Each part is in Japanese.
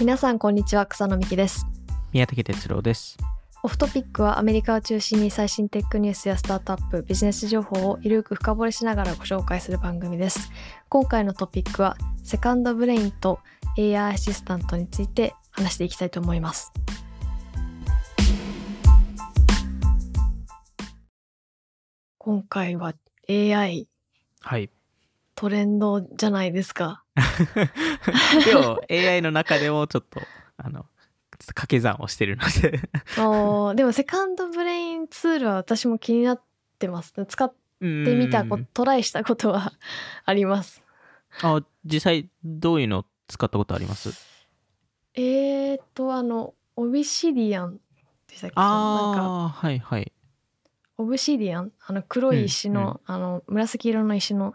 皆さんこんにちは草野美希です宮武哲郎です。オフトピックはアメリカを中心に最新テックニュースやスタートアップビジネス情報をゆるく深掘りしながらご紹介する番組です今回のトピックはセカンドブレインと AI アシスタントについて話していきたいと思います今回は AI はい。トレンドじゃないですか。でも AI の中でもちょっと、あの、掛け算をしてるので。おーでもセカンドブレインツールは私も気になってます。使っうんてみたこトライしたことはあります。あ、実際どういうの使ったことあります？えーとあのオビシディアンでしたっけ？ああ、はいはい。Obsidian？あの黒い石の、あの紫色の石の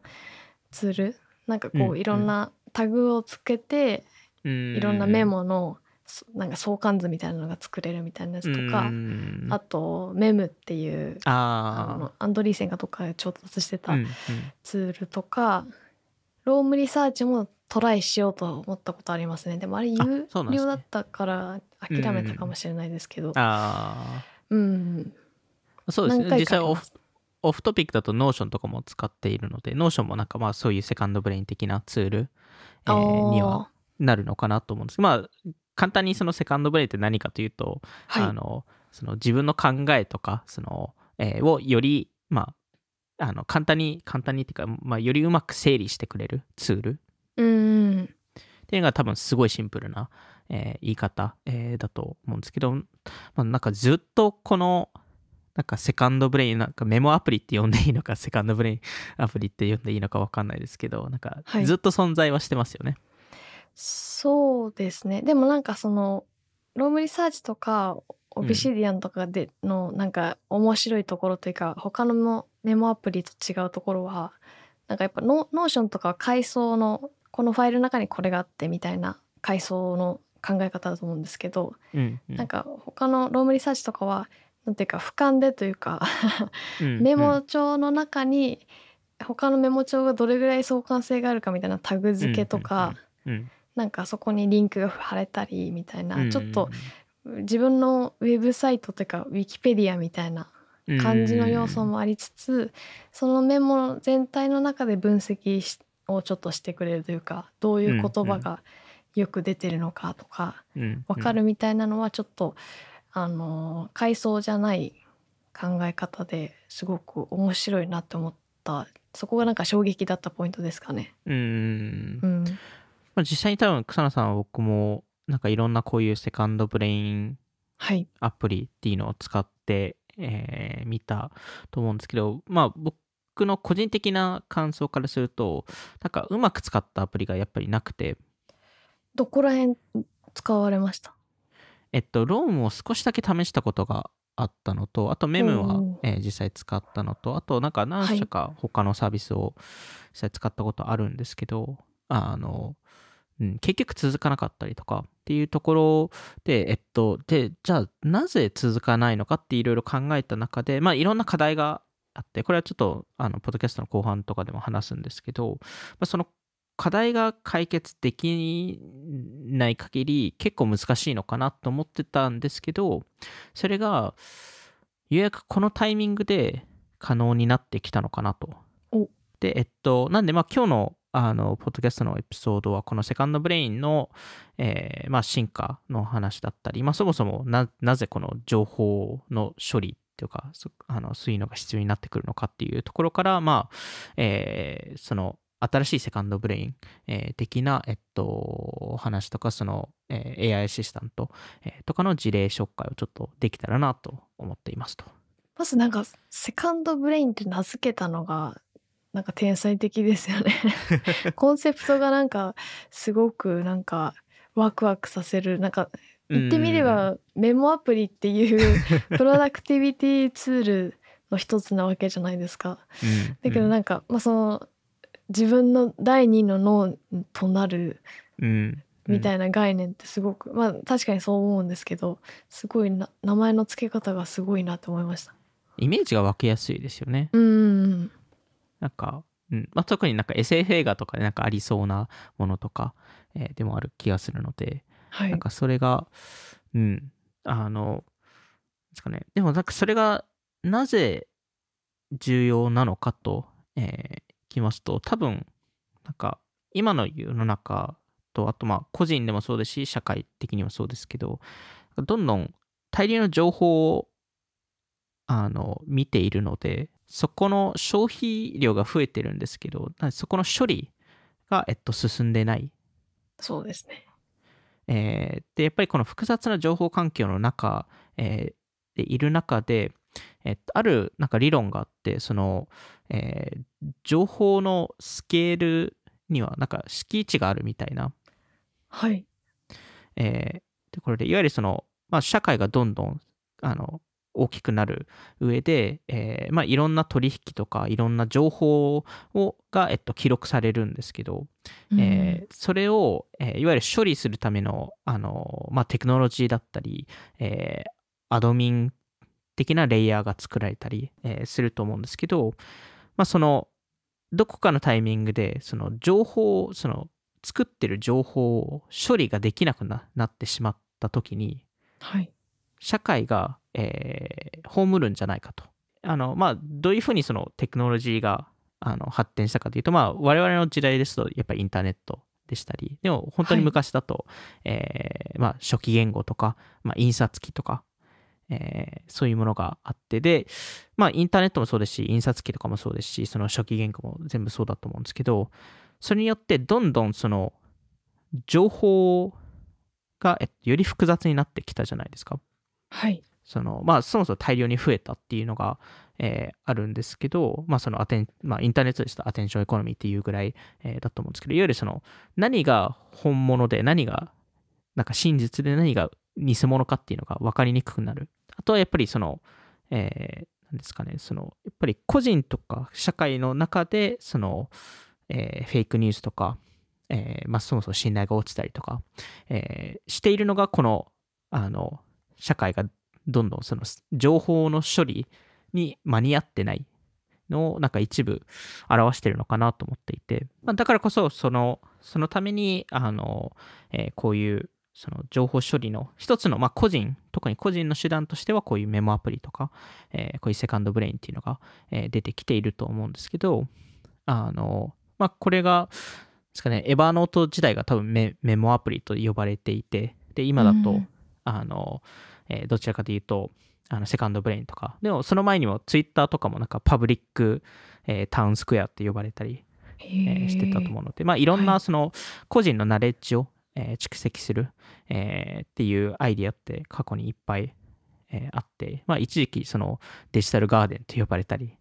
ツール？なんかこう、うんいろんなタグをつけて、いいろんなメモのそなんか相関図みたいなのが作れるみたいなやつとか、ああと Mem っていうああのアンドリーセンがとか調達してたツールとか、 Roam Research もトライしようと思ったことありますね。でもあれ有料だったから諦めたかもしれないですけど。あうん。うですね。実際オフオフトピックだと Notion とかも使っているので、Notion もなんかまあそういうセカンドブレイン的なツール、えーにはなるのかなと思うんです。まあ簡単にそのセカンドブレインって何かというと、はい。あのその自分の考えとかその、えーをよりまああの簡単に簡単にっていうか、まあ、よりうまく整理してくれるツール。っうんうん。ていうのが多分すごいシンプルな、えー言い方、えーだと思うんですけど、まあ、なんかずっとこのなんかセカンドブレインなんかメモアプリって呼んでいいのか セカンドブレインアプリって呼んでいいのか分かんないですけどなんかはい。ずっと存在はしてますよね。そうですね。でもなんかその Roam Research とか Obsidian とかでのなんか面白いところというか、他のもメモアプリと違うところはなんかやっぱノ Notion とかは階層のこのファイルの中にこれがあってみたいな階層の考え方だと思うんですけど、うんうん。なんか他の Roam Research とかはなんていうか俯瞰でというかうんメモ帳の中に他のメモ帳がどれぐらい相関性があるかみたいなタグ付けとか、うんなんかそこにリンクが貼れたりみたいな、うん。ちょっと自分のウェブサイトというかウィキペディアみたいな感じの要素もありつつ、そのメモ全体の中で分析しをちょっとしてくれるというかどういう言葉がよく出てるのかとか分かるみたいなのはちょっと、あの階層じゃない考え方ですごく面白いなって思ったそこがなんか衝撃だったポイントですかね。うん。うん。うん、まあ、実際に多分草野さんは僕もなんかいろんなこういうセカンドブレインはい、アプリっていうのを使ってみ、えー見たと思うんですけどまあ僕の個人的な感想からするとなんかうまく使ったアプリがやっぱりなくて。どこら辺使われました？えっとロームを少しだけ試したことがあったのとあとメムはえー実際使ったのとあとなんか何社か他のサービスを実際使ったことあるんですけどあの、うん、結局続かなかったりとかっていうところでえっとでじゃあなぜ続かないのかっていろいろ考えた中でまあいろんな課題があってこれはちょっとあのポッドキャストの後半とかでも話すんですけど、まあ、その課題が解決できない限り結構難しいのかなと思ってたんですけどそれがようやくこのタイミングで可能になってきたのかなとお。で、えっと、なんで、まあ今日のあの、ポッドキャストのエピソードは、この second brain の、えーまあ進化の話だったり、まあそもそもな、なぜこの情報の処理というか、そあの、そういうのが必要になってくるのかっていうところから、まあ、えーその、新しい second brain、えー的な、えっと、話とか、その、えー AI アシスタント、えーとかの事例紹介をちょっとできたらなと思っていますと。まずなんかセカンドブレインって名付けたのがなんか天才的ですよね。コンセプトがなんかすごくなんかワクワクさせる。なんか言ってみればメモアプリっていう プロダクティビティツールの一つなわけじゃないですか。うん、だけどなんか、まあその自分の第二の脳となるうん、みたいいな概念ってすごく、まあ確かにそう思うんですけどすごいな名前の付け方がすごいなと思いました。イメージが分けやすいですよね。うんなんか、うんまあ、特になんか SF 映画とかでなんかありそうなものとか、えーでもある気がするので、はいなんかそれが、うん、あの、ですかね。でもなんかそれがなぜ重要なのかと、えー、きますと、多分、なんか今の世の中と、あとまあ個人でもそうですし、社会的にもそうですけど、どんどん大量の情報をあの見ているので、そこの消費量が増えてるんですけど、なそこの処理が、えっと、進んでない。そうですね。えーで、やっぱりこの複雑な情報環境の中、えーでいる中で、えっと、あるなんか理論があって、その、えー情報のスケールにはなんか敷地があるみたいな、はい。えーでこれでいわゆるその、まあ、社会がどんどんあの大きくなる上で、えーまあ、いろんな取引とかいろんな情報をが、えっと、記録されるんですけど、えーそれを、えーいわゆる処理するためのあの、まあ、テクノロジーだったり、えーアドミン的なレイヤーが作られたり、えーすると思うんですけど、まあ、そのどこかのタイミングでその情報その作ってる情報を処理ができなくななってしまった時にはい。社会が、えー葬るんじゃないかと。あのまあ、どういうふうにそのテクノロジーがあの発展したかというと、まあ、我々の時代ですとやっぱりインターネットでしたりでも本当に昔だと、えーまあ、初期言語とか、まあ、印刷機とか、えーそういうものがあってで、まあ、インターネットもそうですし印刷機とかもそうですしその初期言語も全部そうだと思うんですけどそれによってどんどんその情報が、えっとより複雑になってきたじゃないですか。はい。そのまあ、そもそも大量に増えたっていうのが、えーあるんですけど、まあそのアテンまあ、インターネットですとアテンションエコノミーっていうぐらい、えーだと思うんですけどいわゆるその何が本物で何がなんか真実で何が偽物かっていうのが分かりにくくなるあとはやっぱりその、えーなんですかねそのやっぱり個人とか社会の中でその、えーフェイクニュースとか、えーまあ、そもそも信頼が落ちたりとか、えーしているのがこのあの社会がどんどんその情報の処理に間に合ってないのをなんか一部表してるのかなと思っていて、まあ、だからこそそのそのためにあの、えーこういうその情報処理の一つの、まあ、個人特に個人の手段としてはこういうメモアプリとか、えーこういうセカンドブレインっていうのが、えー出てきていると思うんですけどあの、まあ、これがですかねエヴァーノート時代が多分メメモアプリと呼ばれていてで今だと、うん。あの、えーどちらかというと、あのセカンドブレインとか、でもその前にもツイッターとかもなんかパブリック、えータウンスクエアって呼ばれたり、へえーしてたと思うので、まあいろんはない。その個人のナレッジを、えー蓄積する、えーっていうアイディアって過去にいっぱい、えーあって、まあ一時期そのデジタルガーデンと呼ばれたり、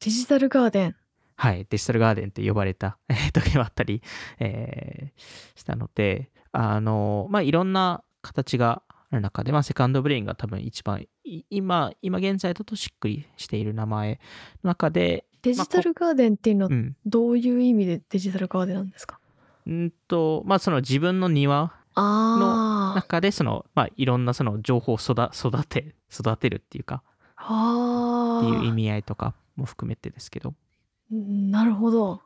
デジタルガーデン？はい、デジタルガーデンって呼ばれた えー時もあったり、えーしたので、あの、まあ、いろんな形がある中で、まあ、セカンドブレインが多分一番、い今、今現在だとしっくりしている名前の中で、デジタルガーデンっていうのはうん、どういう意味でデジタルガーデンなんですか？んと、まあ、その自分の庭あー。中で、その、まあ、いろんなその情報を育育て、育てるっていうか、あっていう意ー味合いとかも含めてですけど、うんなるほど。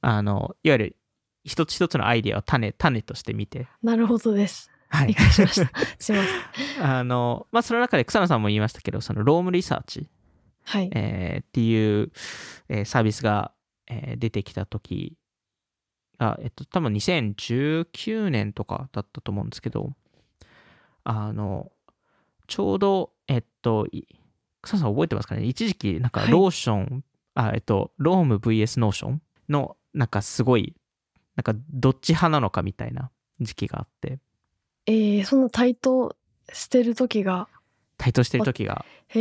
あの、いわゆる一つ一つのアイディアを種、種として見て、なるほどです。はい。理。解しました。すいませんあの、まあ、その中で草野さんも言いましたけど、そのロームリサーチ、はい。えーっていう、えーサービスが、えー出てきた時が、えっと、多分2019年とかだったと思うんですけど、あの、ちょうど、えっと、い草野さん覚えてますかね？一時期、なんかはい。ローション、あ、えっと、ローム VS ノーションの、なんかすごい、なんかどっち派なのかみたいな時期があって、えー、その対等してる時が対等してる時があっ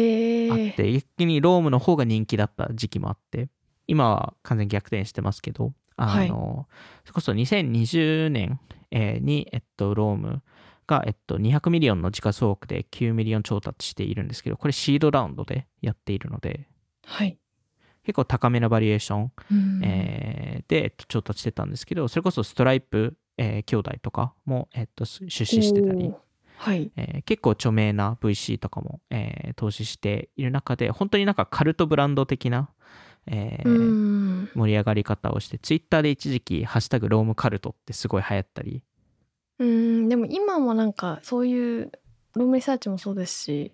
て、逆に Roam の方が人気だった時期もあって、今は完全に逆転してますけど、あの、それこそ2020年えーに、えっと、 Roamが、えっと、200 million の時価総額で9 million 調達しているんですけど、これシードラウンドでやっているので、はい、結構高めのバリュエーション、うん。えーで、えっと、調達してたんですけど、それこそ Stripe、えー兄弟とかも、えっと、出資してたりはい。えー結構著名な VC とかも、えー投資している中で、本当になんかカルトブランド的な、えーうん。盛り上がり方をして、ツイッターで一時期、ハッシュタグ Roam Cult ってすごい流行ったり。うん。でも今もなんかそういう Roam Research もそうですし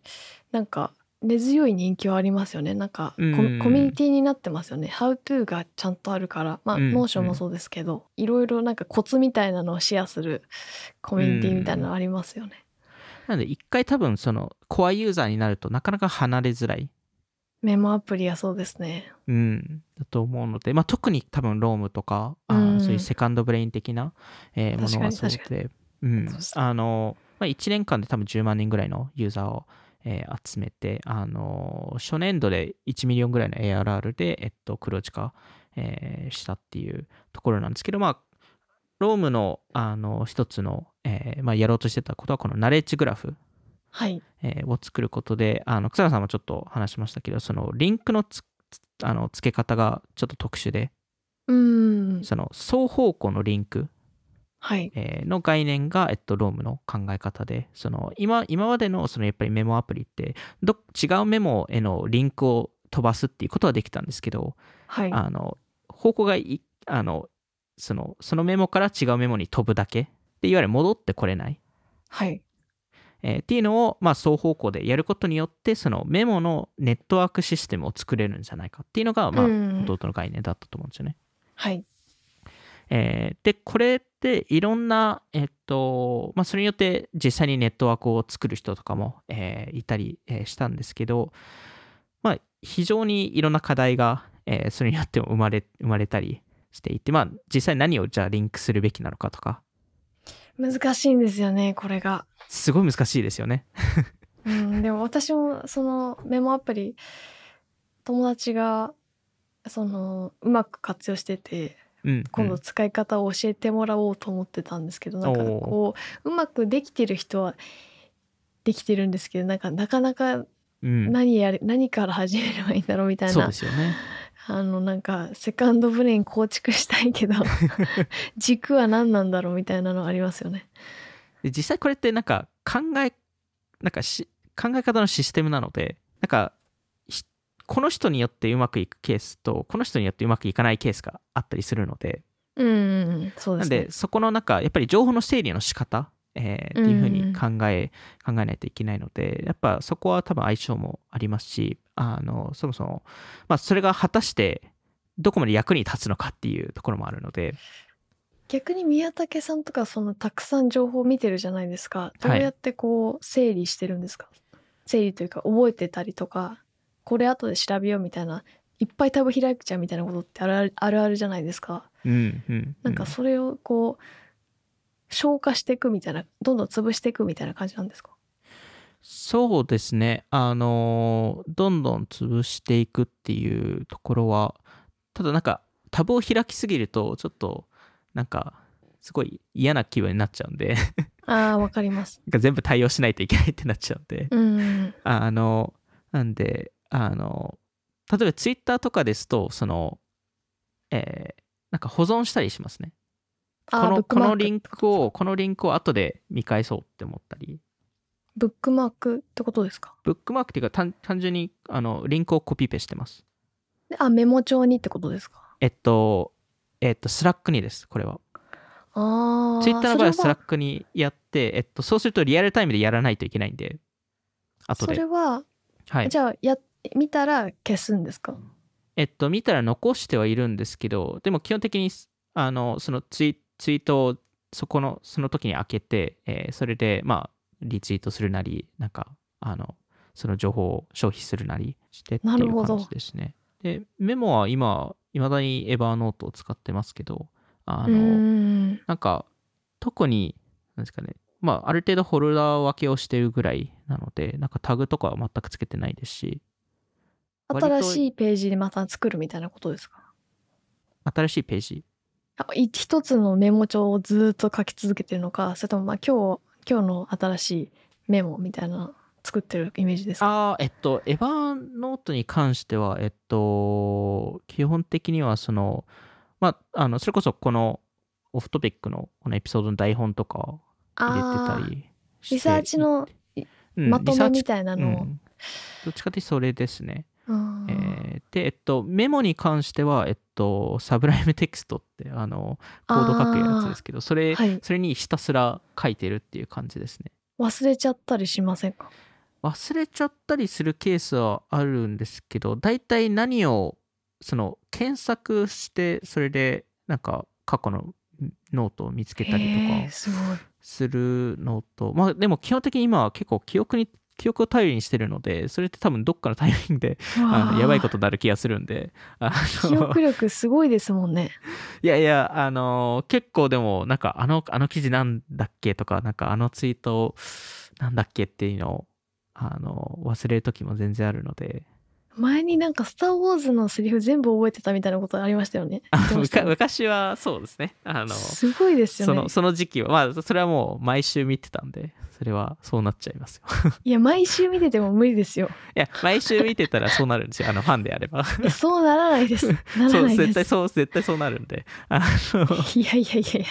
なんか根強い人気はありますよね。なんかコミュニティになってますよね。How to がちゃんとあるから。まあうん。 Notion もそうですけど、いろいろなんかコツみたいなのをシェアするコミュニティみたいなのありますよね、なので一回多分そのコアユーザーになるとなかなか離れづらい、メモアプリはそうですね。うん、だと思うので、まあ、特に多分 Roam とか、あうん。ーそういう second brain 的な、えーものはそう確で、うん。あのまあ、1年間で多分10万人ぐらいのユーザーを、えー集めて、あの初年度で1 million ぐらいの ARR で、えっと、黒字化、えーしたっていうところなんですけど、まあ、 Roam のあの一つの、えーまあ、やろうとしてたことはこの knowledge graph、はい。えーを作ることで、あの草野さんもちょっと話しましたけど、そのリンクのつつあの付け方がちょっと特殊で、うん。その双方向のリンク、はい。えーの概念が、えっと、ロームの考え方で、その今今までのそのやっぱりメモアプリってど、違うメモへのリンクを飛ばすっていうことはできたんですけど、はい。あの方向がいあのそのそのメモから違うメモに飛ぶだけで、いわゆる戻ってこれない。はいえーっていうのを、まあ、双方向でやることによってそのメモのネットワークシステムを作れるんじゃないかっていうのが、まあ、うん弟の概念だったと思うんですよね。はいえーでこれっていろんな、えっとまあ、それによって実際にネットワークを作る人とかも、えーいたり、えーしたんですけど、まあ、非常にいろんな課題が、えーそれによっても生まれ生まれたりしていて、まあ、実際何をじゃあリンクするべきなのかとか難しいんですよねこれが。すごい難しいですよね。うん、でも私もそのメモアプリ友達がそのうまく活用しててうん、今度うん使い方を教えてもらおうと思ってたんですけど、なんかこううまくできてる人はできてるんですけどなんかなかなかうん。何やる、何から始めればいいんだろうみたいそうなですよね。あのなんかセカンドブレイン構築したいけど 軸は何なんだろうみたいなのありますよね。で実際これってなんか考えなんかし考え方のシステムなのでなんかひこの人によってうまくいくケースとこの人によってうまくいかないケースがあったりするのでうん、そうですねなんで。そこの中やっぱり情報の整理の仕方、えーっていうふうに考え、考えないといけないのでやっぱそこは多分相性もありますしあのそもそも、まあ、それが果たしてどこまで役に立つのかっていうところもあるので。逆に宮武さんとかそのたくさん情報を見てるじゃないですか。どうやってこう整理してるんですか、整理というか覚えてたりとかこれ後で調べようみたいないっぱいタブ開いちゃうみたいなことってあるあるあるあるじゃないですか。うんうん。なんかそれをこう消化していくみたいなどんどん潰していくみたいな感じなんですか？そうですね。あのーどんどん潰していくっていうところは、ただなんか、タブを開きすぎると、ちょっと、なんか、すごい嫌な気分になっちゃうんで、あーわかります。全部対応しないといけないってなっちゃうんで、うんうん。あの、なんで、あの、例えばツイッターとかですと、その、えーなんか保存したりしますね。このこのリンクを、このリンクを後で見返そうって思ったり、ブックマークってことですか？ブックマークっていうか単単純にあのリンクをコピペしてます。であメモ帳にってことですか？えっと、えっと、 Slack にです、これは。ああツイッターの場合は Slackクにやって、えっと、そうするとリアルタイムでやらないといけないんで、後でそれ。ははい。じゃあや見たら消すんですか？えっと、見たら残してはいるんですけど、でも基本的に、あの、そのツイツイートをそこの、その時に開けて、えーそれで、まあ、リツイートするなり、なんか、あの、その情報を消費するなりしてっていうなるほど感じですね。で、メモは今、いまだにエヴァーノートを使ってますけど、あの、んなんか、特に、なんですかね、まあ、ある程度フォルダ分けをしてるぐらいなので、なんかタグとかは全くつけてないですし、新しいページでまた作るみたいなことですか？新しいページ。一つのメモ帳をずーっと書き続けてるのかそれともまあ今日今日の新しいメモみたいなの作ってるイメージですか？ああ、えっと、エヴァーノートに関しては、えっと、基本的にはその、まあ、あの、それこそこのオフトピックのこのエピソードの台本とか入れてたりしてリサーチのうんまとめみたいなのを、うん。どっちかというとそれですね。うんえーで、えっと、メモに関しては、えっと、サブライムテキストって、あの、コード書くやつですけど、それ、はい。それにひたすら書いてるっていう感じですね。忘れちゃったりしませんか？忘れちゃったりするケースはあるんですけど、大体何を、その、検索して、それで、なんか、過去のノートを見つけたりとかするのと、まあ、でも基本的に今は結構記憶に、記憶を頼りにしてるので、それって多分どっかのタイミングで、あのやばいことになる気がするんで、あの。記憶力すごいですもんね。いやいや、あの結構でも、なんか、あの、あの記事なんだっけとか、なんか、あのツイートなんだっけっていうのを、あの忘れる時も全然あるので、前になんか「スター・ウォーズ」のセリフ全部覚えてたみたいなことありましたよね昔はそうですね。あの、すごいですよねその、その時期は、まあ、それはもう毎週見てたんで、それはそうなっちゃいますよ。いや毎週見てても無理ですよ いや、毎週見てたらそうなるんですよ。あの、ファンであれば。そうならないですなそう、らないです絶対そう、絶対そうなるんで。あの、いやいやいやいや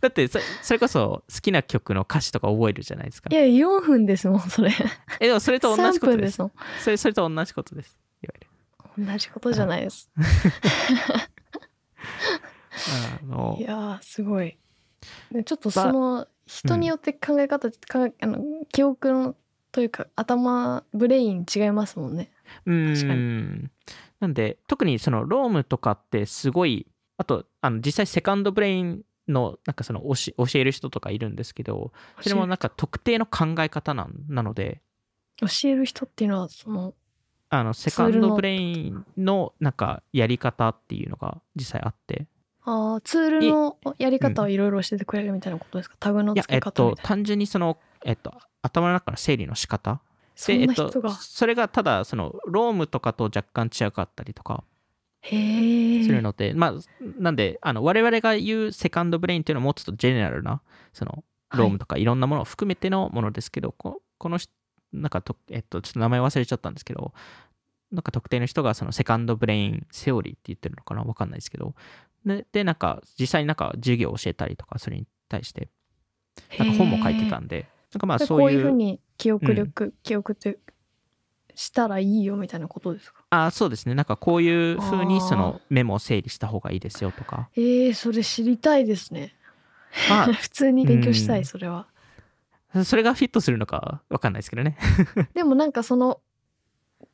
だってそ、それこそ好きな曲の歌詞とか覚えるじゃないですかい。や4分ですもんそれえ、でもそれと同じ3ことで。すすもんそれ、それと同じことです。いわゆる。同じことじゃないです あのいやーすごいでちょっとその人によって考え方、かあの記憶のというか頭ブレイン違いますもんねうー確かん。なんで、特にそのロームとかってすごい、あと、あの実際 second brain のなんかその教え教える人とかいるんですけど、それもなんか特定の考え方なんなので、教える人っていうのはそのあの second brain のなんかやり方っていうのが実際あって、あーツールのやり方をいろいろ教えてくれるみたいなことですか、タグのいや、付けえっと、単純にその、えっと、頭の中の整理の仕方。そんなえっとそれがただ、その、 Roam とかと若干違かったりとかするので、まあ、なんで、あの我々が言うセカンドブレインっていうのはもうちょっとジェネラルな、その、ロームとかいろんなものを含めてのものですけど、ここの人、なんかと、えっと、ちょっと名前忘れちゃったんですけど、なんか特定の人がそのセカンドブレインセオリーって言ってるのかな？わかんないですけど、で、でなんか実際になんか授業を教えたりとか、それに対して、なんか本も書いてたんで、なんかまあでそういう、こういうふうに記憶力、記憶ってしたらいいよみたいなことですか？あそうですね、なんかこういう風にあーそのメモを整理した方がいいですよとか、えー、それ知りたいですね。まあ、普通に勉強したうん。いそれは。それがフィットするのかわかんないですけどね。でもなんかその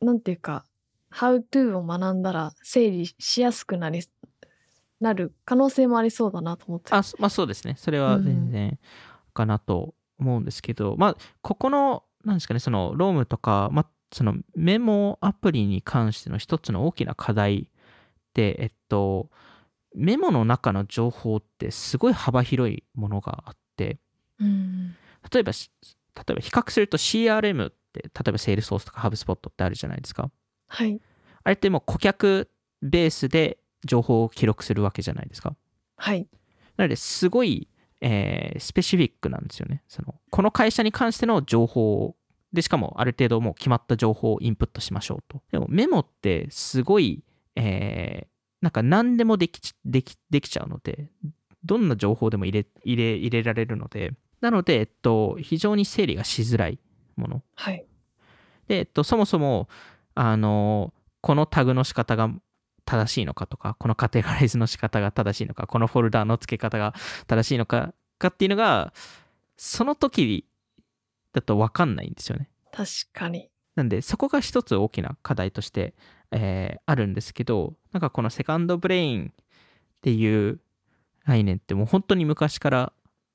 なんていうか「How to」を学んだら整理しやすくなりなる可能性もありそうだなと思って。あ、そまあそうですね。それは全然かなと思うんですけど、まあ、ここの、なんですかね、その、ロームとか、まあ、そのメモアプリに関しての一つの大きな課題って、えっと、メモの中の情報ってすごい幅広いものがあって、うん例えばし、例えば比較すると CRM って、例えば Salesforce とか HubSpot ってあるじゃないですか。はいあれってもう顧客ベースで情報を記録するわけじゃないですか。はいなのですごい、えースペシフィックなんですよね。そのこの会社に関しての情報で、しかもある程度もう決まった情報をインプットしましょうと。でもメモってすごい、えーなんか何でもできちできできちゃうので、どんな情報でも入れ入れ入れられるので、なので、えっと、非常に整理がしづらいもの。はいで、えっと、そもそも、あの、このタグの仕方が正しいのかとか、このカテゴライズの仕方が正しいのか、このフォルダの付け方が正しいのか、かっていうのが、その時だと分かんないんですよね。確かに。なんで、そこが一つ大きな課題として、えーあるんですけど、なんかこの second brain っていう概念ってもう本当に昔から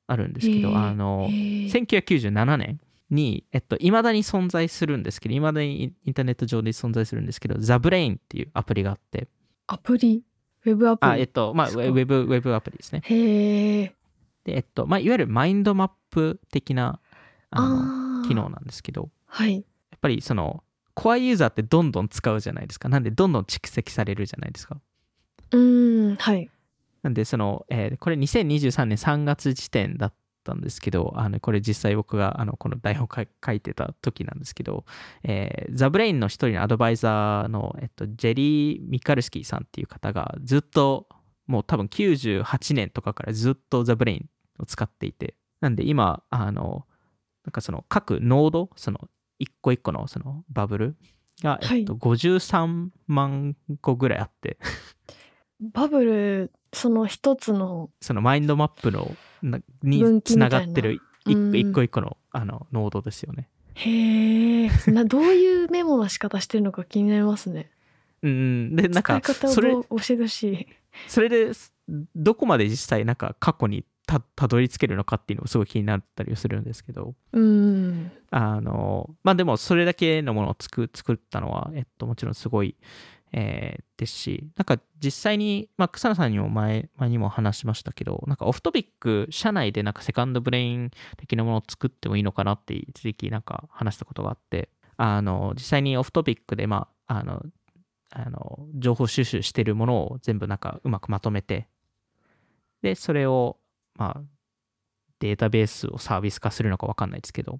あるんですけど、へーあの、へー。1997年に、えっと、未だに存在するんですけど、未だにインターネット上で存在するんですけど、 The Brain っていうアプリがあって、アプリ？ウェブアプリ？あ、えっと、まあ、ウェブ、ウェブアプリですね。へえで、えっと、まあ、いわゆるマインドマップ的な、あの、機能なんですけど、はい。やっぱりその、コアユーザーってどんどん使うじゃないですか。なんで、どんどん蓄積されるじゃないですか。うーんはい。なんで、その、えーこれ2023年3月時点だったんですけど、あの、これ実際僕が、あの、この台本を書い書いてた時なんですけど、えー The Brain の一人のアドバイザーの、えっと、ジェリー・ミカルスキーさんっていう方がずっと、もう多分98年とかからずっと The Brain を使っていて、なんで今、あの、なんかその各ノード、その一個一個のそのバブルが、えっと、53万個ぐらいあってバブルその一つのそのマインドマップのにつながってる一個一個のあのノードですよね。へえどういうメモの仕方してるのか気になりますね。うんでなんかそれ教えてほしい。それでどこまで実際なんか過去にたたどり着けるのかっていうのもすごい気になったりするんですけど、うん、あのまあでもそれだけのものを作作ったのは、えっと、もちろんすごい、えー、ですしなんか実際に、まあ、草野さんにも前前にも話しましたけどなんかオフトピック社内でなんかセカンドブレイン的なものを作ってもいいのかなって一時期なんか話したことがあってあの実際にオフトピックでまああのあの情報収集してるものを全部なんかうまくまとめてでそれをまあ、データベースをサービス化するのか分かんないですけど、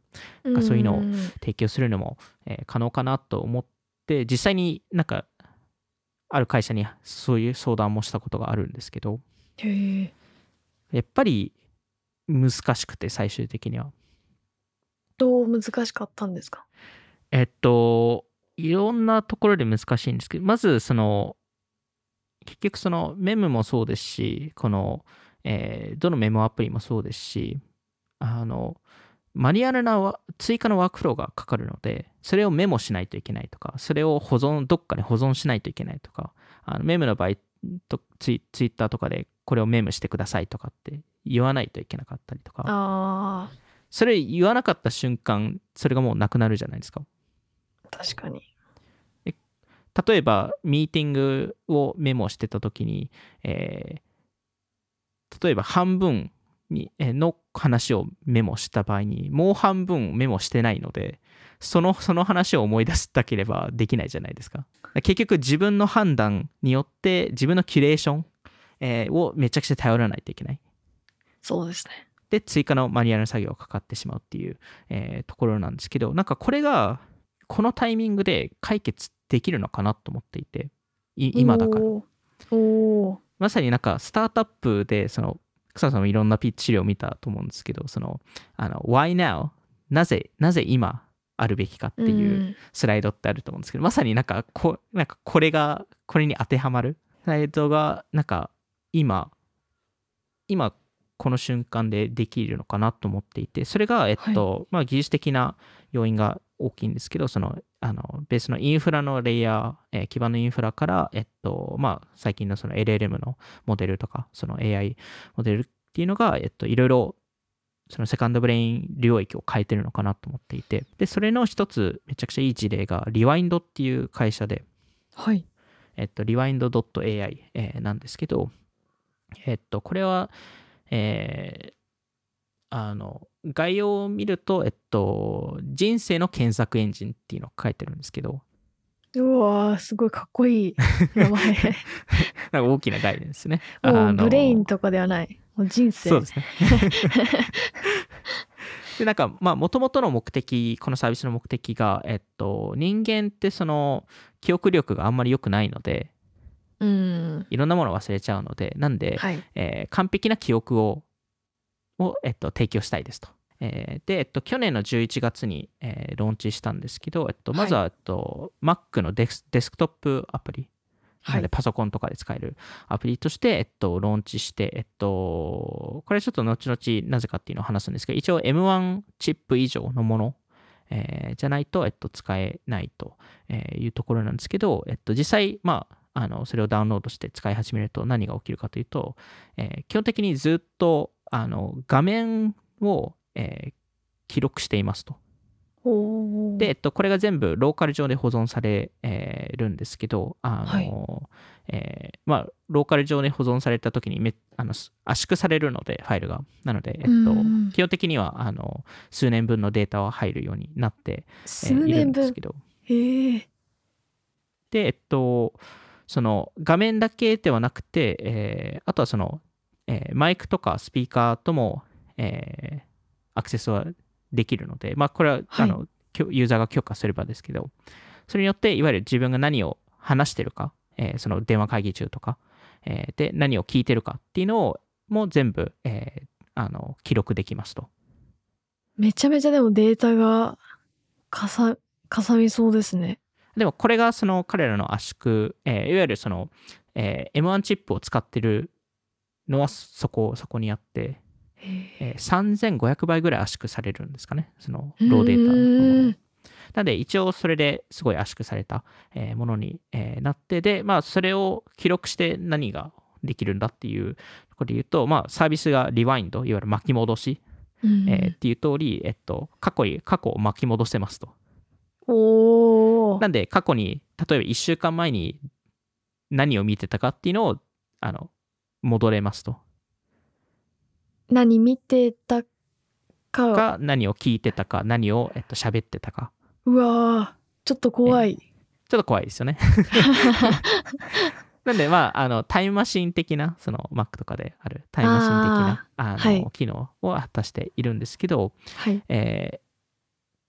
そういうのを提供するのも、えー、可能かなと思って、実際になんか、ある会社にそういう相談もしたことがあるんですけど、やっぱり難しくて、最終的には。どう難しかったんですか？えっと、いろんなところで難しいんですけど、まずその、結局そのメムもそうですし、この、えー、どのメモアプリもそうですし、あの、マニュアルな追加のワークフローがかかるので、それをメモしないといけないとか、それを保存、どっかに保存しないといけないとか、あのメモの場合とツイ、ツイッターとかでこれをメモしてくださいとかって言わないといけなかったりとか、それ言わなかった瞬間、それがもうなくなるじゃないですか。確かに。例えば、ミーティングをメモしてた時に、えー、例えば半分にの話をメモした場合にもう半分メモしてないのでそのその話を思い出したければできないじゃないですか。結局自分の判断によって自分のキュレーション、えー、をめちゃくちゃ頼らないといけない。そうですね。で追加のマニュアル作業がかかってしまうっていう、えー、ところなんですけどなんかこれがこのタイミングで解決できるのかなと思っていて今だから。おまさになんかスタートアップで、その、草さんもいろんなピッチ資料を見たと思うんですけど、その、あの、why now? なぜ、なぜ今あるべきかっていうスライドってあると思うんですけど、うん、まさになんかこ、なんかこれが、これに当てはまる？スライドが、なんか今、今、この瞬間でできるのかなと思っていて、それが、えっと、はい、まあ、技術的な要因が大きいんですけど、その、あの、ベースのインフラのレイヤー、えー、基盤のインフラから、えっと、まあ、最近のその LLM のモデルとか、その AI モデルっていうのが、えっと、いろいろ、そのセカンドブレイン領域を変えてるのかなと思っていて、で、それの一つ、めちゃくちゃいい事例が、リワインドっていう会社で、はい。えっと、リワインド .ai、えー、なんですけど、えっと、これは、えー、あの、概要を見ると、えっと、人生の検索エンジンっていうのを書いてるんですけど。うわすごいかっこいい名前。なんか大きな概念ですね。もうブレインとかではない。もう人生。そうですね。で、なんか、まあ、もともとの目的、このサービスの目的が、えっと、人間ってその、記憶力があんまり良くないので、うん、いろんなものを忘れちゃうので、なんで、はい、えー、完璧な記憶をを、えっと、提供したいですと。えー、で、えっと、去年の11月に、えー、ローンチしたんですけど、えっと、まずは、えっと、Mac のデスデスクトップアプリ、はい、パソコンとかで使えるアプリとして、えっと、ローンチして、えっと、これちょっと後々なぜかっていうのを話すんですけど、一応 M1 チップ以上のもの、えー、じゃないと、えっと、使えないというところなんですけど、えっと、実際、まあ、あのそれをダウンロードして使い始めると何が起きるかというと、えー、基本的にずっとあの画面を、えー、記録していますと。で、えっと、これが全部ローカル上で保存され、えー、るんですけど、あの、はい、えー、まあ、ローカル上で保存された時にめあの圧縮されるので、ファイルが。なので、えっと、基本的にはあの数年分のデータは入るようになって、えー、いるんですけど。で、えっと、その画面だけではなくて、えー、あとはそのえー、マイクとかスピーカーとも、えー、アクセスはできるので、まあ、これは、はい、あのユーザーが許可すればですけど、それによって、いわゆる自分が何を話してるか、えー、その電話会議中とか、えー、で何を聞いてるかっていうのをもう全部、えー、あの記録できますと。めちゃめちゃでもデータがかさかさみそうですね。でもこれがその彼らの圧縮、えーいわゆるその、えー M1 チップを使ってるのはそこ、そこにあって、えー3500倍ぐらい圧縮されるんですかね。そのローデータのものが。なんで一応それですごい圧縮された、えーものに、えーなって、で、まあそれを記録して何ができるんだっていうところで言うと、まあサービスがリワインド、いわゆる巻き戻し、うん。えーっていう通り、えっと、過去に、過去を巻き戻せますと。なんで過去に、例えば1週間前に何を見てたかっていうのを、あの、戻れますと。何見てたかか、何を聞いてたか、何を、えっと、喋ってたか。うわーちょっと怖い、ちょっと怖いですよね。なんで、まあ、あの、タイムマシン的な、その Mac とかであるタイムマシン的な、あの、はい機能を果たしているんですけど、はいえー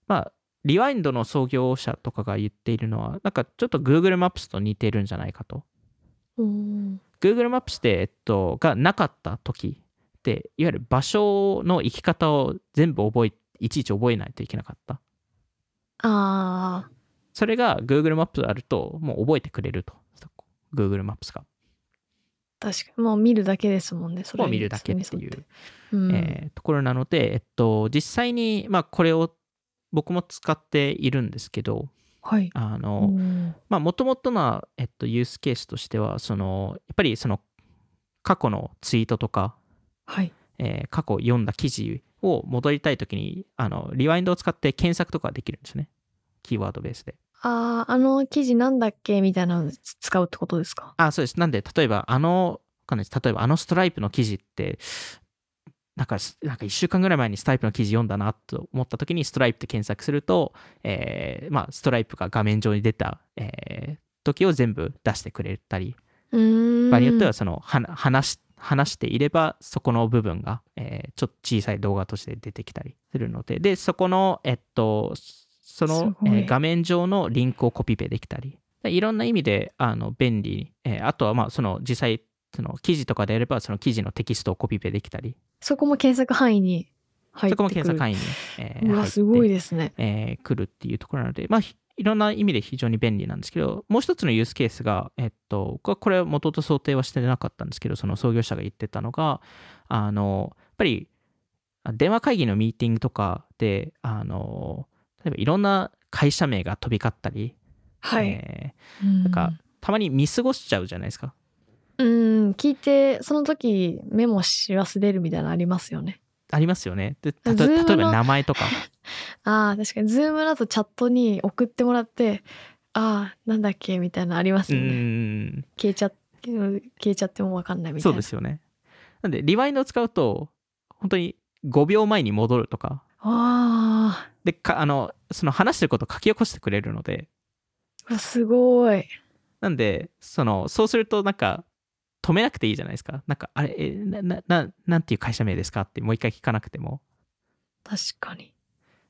まあ、リワインドの創業者とかが言っているのは、なんかちょっと Google Maps と似てるんじゃないかと。おー Google Maps で、えっと、がなかった時って、いわゆる場所の行き方を全部覚え、いちいち覚えないといけなかった。あーそれが Google マップあると、もう覚えてくれると。Google マップが。確かにもう見るだけですもんねそれもう見るだけっていう、うんえーところなので、えっと、実際に、まあ、これを僕も使っているんですけど、はいあおの、ーまあ、もともとの、えっと、ユースケースとしては、その、やっぱりその、過去のツイートとか、はいえー過去読んだ記事を戻りたいときに、あの、リワインドを使って検索とかできるんですね。キーワードベースで。あーあの記事なんだっけみたいなの使うってことですか？あ、そうです。なんで、例えば、あの、わかんないです例えば、あのストライプの記事って、なんか、なんか1週間ぐらい前にストライプの記事読んだなと思った時に、ストライプって検索すると、えーまあ、ストライプが画面上に出た、えー時を全部出してくれたり、場合によっては、その、は話し、話していれば、そこの部分が、えーちょっと小さい動画として出てきたりするので、で、そこの、えっと、そのえー画面上のリンクをコピペできたり、でいろんな意味で、あの、便利、えーあとは、まあ、その、実際、その、記事とかであれば、その記事のテキストをコピペできたり、そこも検索範囲に入ってくる。そこも検索範囲に、えーうわすごいですね。えー来るっていうところなので、まあ、ひいろんな意味で非常に便利なんですけど、もう一つのユースケースが、えっと、これは元々想定はしてなかったんですけど、その創業者が言ってたのが、あの、やっぱり、あ電話会議のミーティングとかで、あの、例えばいろんな会社名が飛び交ったり、はい、えうん。ーなんか、たまに見過ごしちゃうじゃないですか。うん聞いてその時メモし忘れるみたいなのありますよねありますよね。で、た例えば名前とか。ああ確かにズームだとチャットに送ってもらってああなんだっけみたいなのありますうよねん。消えちゃ消えちゃっても分かんないみたそいうなですよね。なんで、リワインドを使うと、本当に5秒前に戻るとか、あで、かあの、その話してることを書き起こしてくれるので、あすごいなんで、その、そうするとなんか、止めなくていいじゃないですか。なんか、あれ、えな、な、ななんていう会社名ですかってもう一回聞かなくても。確かに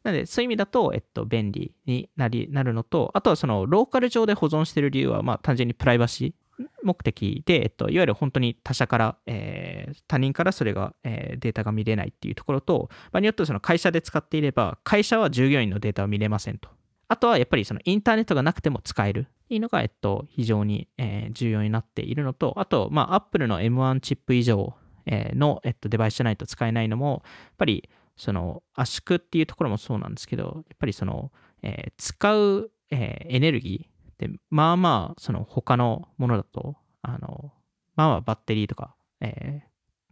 なので、そういう意味だと、えっと、便利になり、なるのと、あとはその、ローカル上で保存してる理由は、まあ、単純にプライバシー目的で、えっと、いわゆる本当に他社から、えー他人からそれが、えーデータが見れないっていうところと、場合によってはその会社で使っていれば、会社は従業員のデータを見れませんと。あとはやっぱりそのインターネットがなくても使える。っていうのが、えっと、非常に、えー重要になっているのと、あと、まあ、Apple の M1 チップ以上、えーの、えっと、デバイスじゃないと使えないのも、やっぱりその圧縮っていうところもそうなんですけど、やっぱりその、えー使う、えーエネルギーって、まあまあ、その他のものだと、あの、まあまあバッテリーとか、えー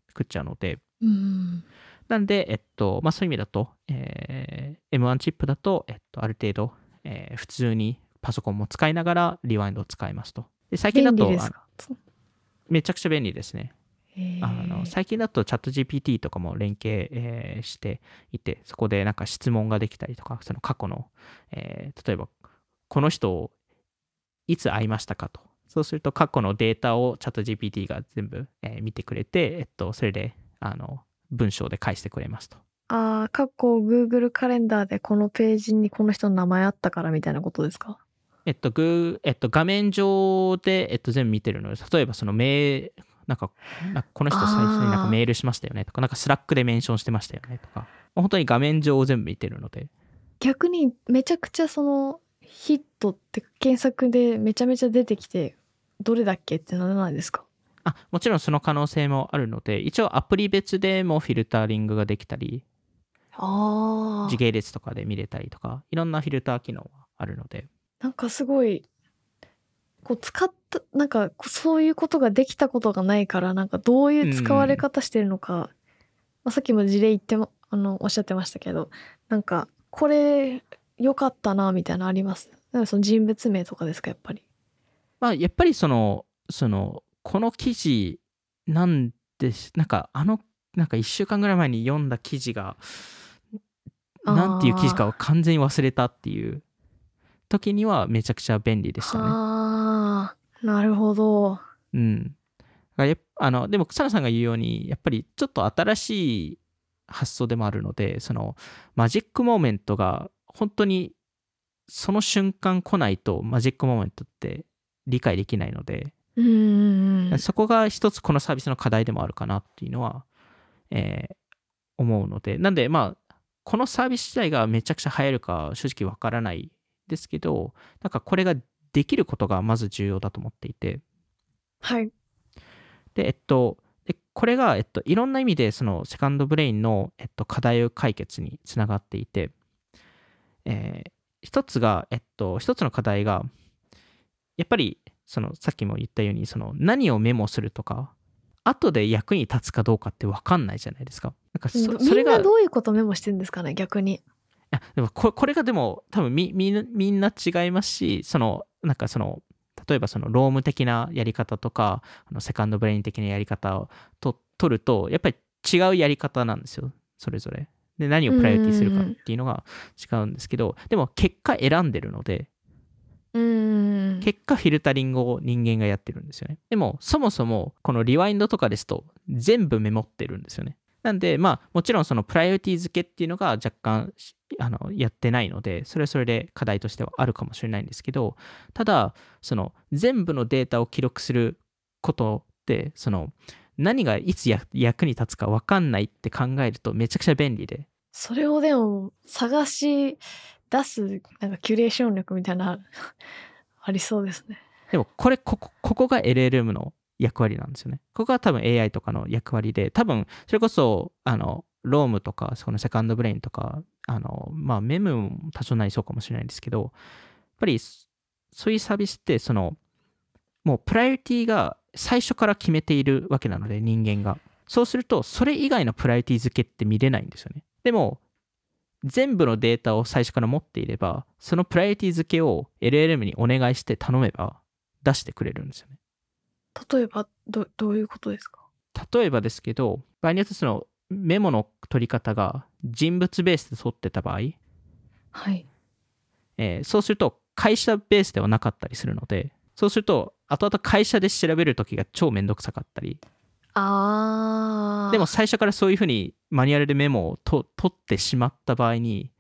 食っちゃうので、うんなんで、えっと、まあそういう意味だと、えー M1 チップだと、えっと、ある程度、えー普通にパソコンも使いながらリワインドを使えますと。で最近だとめちゃくちゃ便利ですね。あの最近だとチャット GPT とかも連携、えーしていて、そこでなんか質問ができたりとか、その過去の、えー例えば、この人をいつ会いましたかと。そうすると過去のデータをチャット GPT が全部、えー見てくれて、えっと、それであの文章で返してくれますと。ああ過去 Google カレンダーでこのページにこの人の名前あったからみたいなことですか？えっと、グーえっと、画面上で、えっと、全部見てるので、例えばそのメーなんか、なんかこの人最初になんかメールしましたよねとか、なんか Slack でメンションしてましたよねとか、本当に画面上を全部見てるので、逆にめちゃくちゃそのヒットって検索でめちゃめちゃ出てきてどれだっけってならないですか？あもちろんその可能性もあるので一応アプリ別でもフィルタリングができたりあ時系列とかで見れたりとかいろんなフィルター機能があるので。なんかすごいこう使ったなんかそういうことができたことがないからなんかどういう使われ方してるのか、まあ、さっきも事例言ってもあのおっしゃってましたけどなんかこれ良かったなみたいなのあります？その人物名とかですかやっぱり。まあやっぱりそのそのこの記事なんでなんかあのなんか1週間ぐらい前に読んだ記事がなんていう記事かを完全に忘れたっていう時にはめちゃくちゃ便利でしたね。ああなるほど。うん。やあのでも草野さんが言うようにやっぱりちょっと新しい発想でもあるのでそのマジックモーメントが本当にその瞬間来ないとマジックモーメントって理解できないのでうんそこが一つこのサービスの課題でもあるかなっていうのは、えー思うのでなんでまあこのサービス自体がめちゃくちゃ流行るか正直わからないですけどなんかこれができることがまず重要だと思っていてはい。でえっとでこれが、えっと、いろんな意味でそのセカンドブレインの、えっと、課題解決につながっていて、えー一つが、えっと、一つの課題がやっぱりそのさっきも言ったようにその何をメモするとか後で役に立つかどうかって分かんないじゃないですか。なんかそそみれがんなどういうことメモしてるんですかね？逆に。いやでもここれがでも多分みみんなみんな違いますしそのなんかその例えばそのローム的なやり方とかあのセカンドブレイン的なやり方をと取るとやっぱり違うやり方なんですよそれぞれ。で何をプライオリティするかっていうのが違うんですけどでも結果選んでるので。結果フィルタリングを人間がやってるんですよね。でもそもそもこのリワインドとかですと全部メモってるんですよね。なんでまあもちろんそのプライオリティ付けっていうのが若干しあのやってないのでそれはそれで課題としてはあるかもしれないんですけどただその全部のデータを記録することってその何がいつや役に立つか分かんないって考えるとめちゃくちゃ便利でそれをでも探し出すなんかキュレーション力みたいな ありそうですね。でもこれここここが LLM の役割なんですよね。ここが多分 AI とかの役割で多分それこそあのロームとかそのセカンドブレインとかあのまあメムも多少なりそうかもしれないんですけどやっぱりそういうサービスってそのもうプライオリティが最初から決めているわけなので人間が。そうするとそれ以外のプライオリティ付けって見れないんですよね。でも全部のデータを最初から持っていればそのプライオリティ付けを LLM にお願いして頼めば出してくれるんですよね。例えばどどういうことですか？例えばですけど場合によってそのメモの取り方が人物ベースで取ってた場合、はい。えーそうすると会社ベースではなかったりするのでそうすると後々会社で調べるときが超めんどくさかったりあーでも最初からそういうふうにマニュアルでメモをと取ってしまった場合に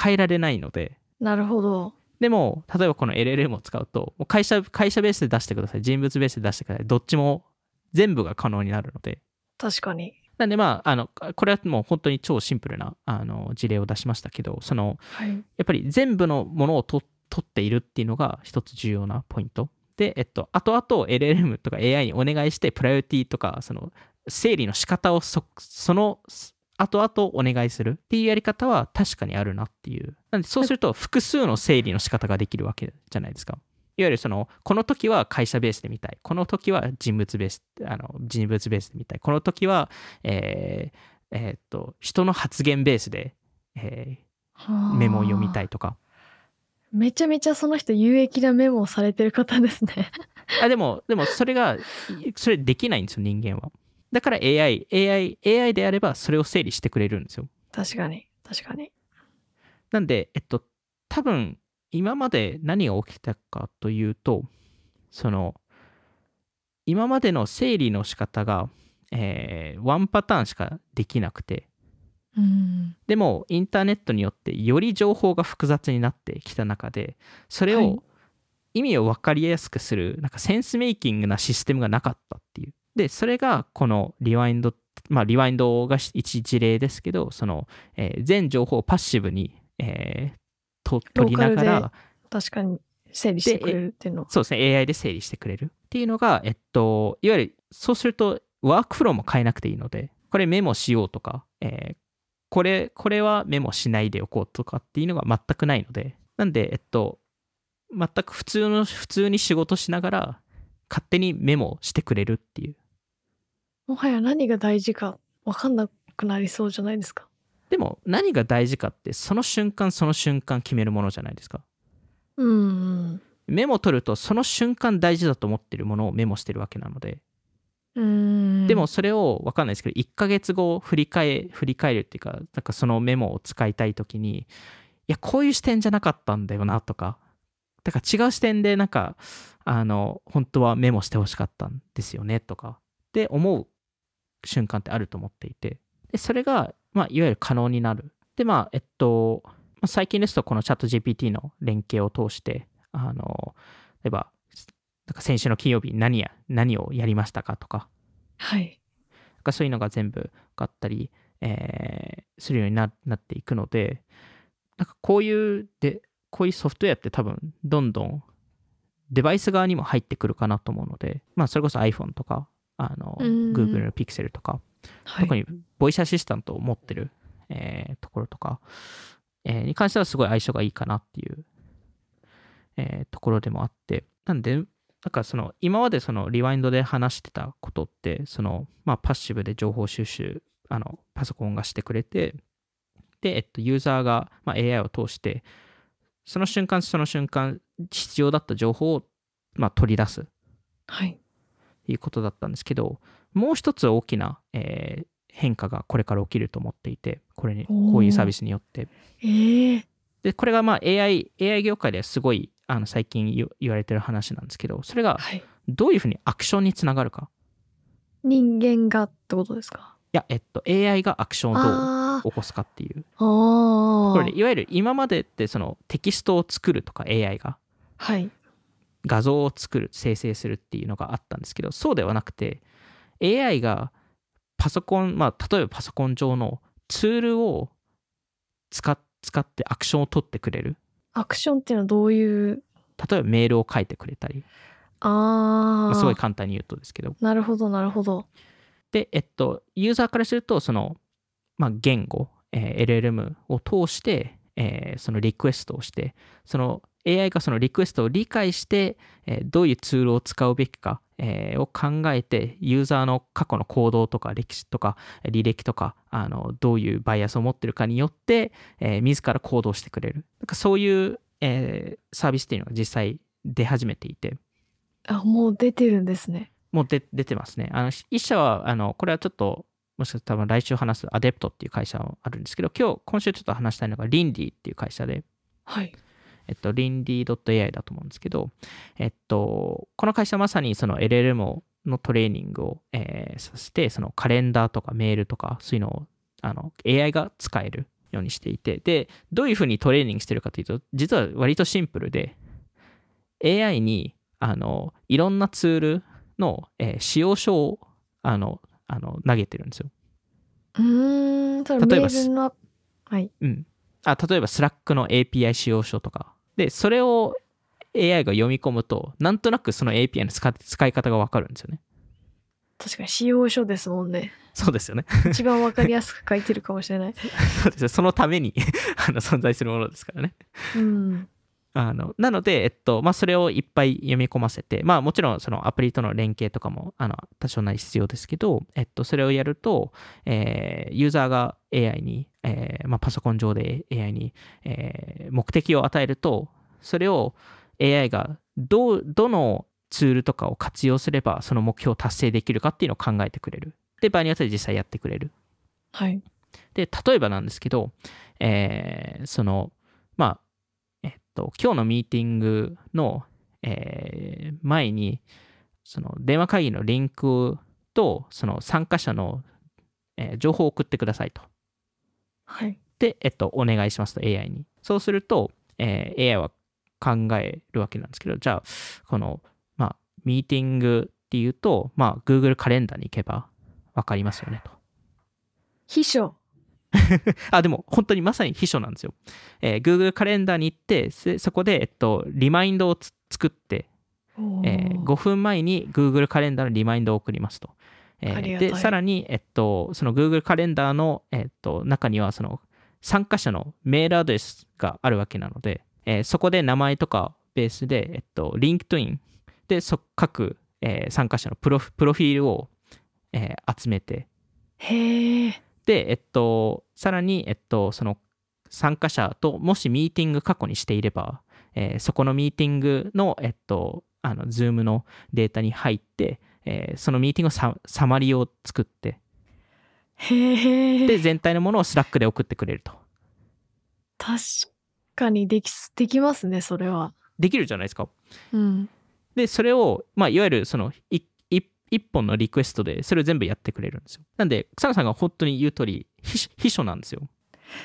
変えられないのでなるほど。でも例えばこの LLM を使うともう会社会社ベースで出してください人物ベースで出してくださいどっちも全部が可能になるので確かに。なんでまあ、あの、これはもう本当に超シンプルなあの事例を出しましたけど、その、はい。やっぱり全部のものをと取っているっていうのが一つ重要なポイント。で、えっと、後々 LLM とか AI にお願いして、プライオリティとか、その、整理の仕方をそその後々お願いするっていうやり方は確かにあるなっていう。なんで、そうすると複数の整理の仕方ができるわけじゃないですか。いわゆるその、この時は会社ベースで見たい。この時は人物ベース、あの、人物ベースで見たい。この時は、えーえーっと、人の発言ベースで、えーメモを読みたい。いとか。めちゃめちゃその人有益なメモをされてる方ですね。あ、でも、でもそれが、それできないんですよ、人間は。だから AI、AI、AI であればそれを整理してくれるんですよ。確かに。確かに。なんで、えっと、多分、今まで何が起きたかというと、その、今までの整理の仕方が、えーワンパターンしかできなくて、うん。でもインターネットによってより情報が複雑になってきた中でそれはいを意味を分かりやすくするなんかセンスメイキングなシステムがなかったっていうでそれがこのリワインドまあリワインドが一事例ですけどその、えー全情報をパッシブに、えーと取りながら、確かに整理してくれるっていうのそうですね、AI で整理してくれるっていうのが、えっと、いわゆる、そうすると、ワークフローも変えなくていいので、これメモしようとか、えー、これ、これはメモしないでおこうとかっていうのが全くないので、なんで、えっと、全く普通の、普通に仕事しながら、勝手にメモしてくれるっていう。もはや何が大事か分かんなくなりそうじゃないですか。でも何が大事かってその瞬間その瞬間決めるものじゃないですか。うん。メモ取るとその瞬間大事だと思ってるものをメモしてるわけなので。うんでもそれを分かんないですけど1ヶ月後振り返振り返るっていうかなんかそのメモを使いたい時にいやこういう視点じゃなかったんだよなとかだから違う視点でなんかあの本当はメモしてほしかったんですよねとかって思う瞬間ってあると思っていて。でそれが、まあ、いわゆる可能になる。でまあえっと最近ですとこのチャット GPT の連携を通してあの例えばなんか先週の金曜日何や何をやりましたかとか、はい、かそういうのが全部分かったり、えー、するようになっていくのでなんかこういうでこういうソフトウェアって多分どんどんデバイス側にも入ってくるかなと思うので、まあ、それこそ iPhone とかあの Google の Pixel とか、はい、特にボイスアシスタントを持ってる、えー、ところとか、えー、に関してはすごい相性がいいかなっていう、えー、ところでもあって。なんでなんかその今までそのリワインドで話してたことってそのまあパッシブで情報収集あのパソコンがしてくれてで、えっと、ユーザーが、まあ、AI を通してその瞬間その瞬間必要だった情報を、まあ、取り出す。はいいうことだったんですけどもう一つ大きな、えー、変化がこれから起きると思っていてこれにこういうサービスによって。えー、でこれがまあ AI, AI 業界ですごいあの最近言われてる話なんですけどそれがどういうふうにアクションにつながるか、人間がってことですか？いやえっと AI がアクションをどう起こすかっていう。これいわゆる今までってそのテキストを作るとか AI が、はい、画像を作る生成するっていうのがあったんですけどそうではなくて AI がパソコンまあ例えばパソコン上のツールを使ってアクションを取ってくれる。アクションっていうのはどういう？例えばメールを書いてくれたり。あ、あ、すごい簡単に言うとですけど。なるほどなるほど。でえっとユーザーからするとその、まあ、言語、えー、LLM を通して、えー、そのリクエストをしてその AI がそのリクエストを理解して、えー、どういうツールを使うべきか、えー、を考えてユーザーの過去の行動とか歴史とか履歴とかあのどういうバイアスを持ってるかによって、えー、自ら行動してくれる。なんかそういう、えー、サービスっていうのが実際出始めていて。あもう出てるんですね。もう出てますね。あの一社はあのこれはちょっともしかしたら多分来週話すアデプトっていう会社あるんですけど今日今週ちょっと話したいのがリンディっていう会社ではい。えっと、リンディ .ai だと思うんですけど、えっと、この会社はまさにその LLM のトレーニングを、えー、させて、そのカレンダーとかメールとか、そういうのをあの AI が使えるようにしていて、で、どういうふうにトレーニングしてるかというと、実は割とシンプルで、AI にあのいろんなツールの、えー、使用書をあのあの投げてるんですよ。うん、それメールの、はい。うん。あ、例えば Slack の API 使用書とか。で、それを AI が読み込むと、なんとなくその API の使使い方がわかるんですよね。確かに使用書ですもんね。そうですよね。一番わかりやすく書いてるかもしれない。そうですそのためにあの存在するものですからね。うん。あのなので、えっとまあ、それをいっぱい読み込ませて、まあ、もちろんそのアプリとの連携とかもあの多少なり必要ですけど、えっと、それをやると、えー、ユーザーが AI に、えーまあ、パソコン上で AI に、えー、目的を与えると、それを AI がどどのツールとかを活用すればその目標を達成できるかっていうのを考えてくれる。で、場合によって実際やってくれる。はい。で、例えばなんですけど、えー、その、まあ、と、今日のミーティングの、えー、前に、その電話会議のリンクと、その参加者の、えー、情報を送ってくださいと。はい。で、えっと、お願いしますと AI に。そうすると、えー、AI は考えるわけなんですけど、じゃあ、この、まあ、ミーティングっていうと、まあ、Google カレンダーに行けば分かりますよねと。秘書。あ、でも本当にまさに秘書なんですよ。えー Google カレンダーに行って、せそこで、えっと、リマインドをつ作って、えー5分前に Google カレンダーのリマインドを送りますと。えーで、さらに、えっと、その Google カレンダーの、えっと、中には、その参加者のメールアドレスがあるわけなので、えーそこで名前とかベースで、えっと、LinkedIn でそ各、えー参加者のプロフプロフィールを、えー集めて、へえで、えっと、さらに、えっと、その参加者ともしミーティング過去にしていれば、えー、そこのミーティングの、えっと、あの、Zoom のデータに入って、えー、そのミーティングのササマリーを作って、へで、全体のものを Slack で送ってくれると。確かにでき、できますね、それは。できるじゃないですか。うん。で、それを、まあ、いわゆるその、一1本のリクエストでそれを全部やってくれるんですよ。なんで、草野さんが本当に言う通り、秘書なんですよ。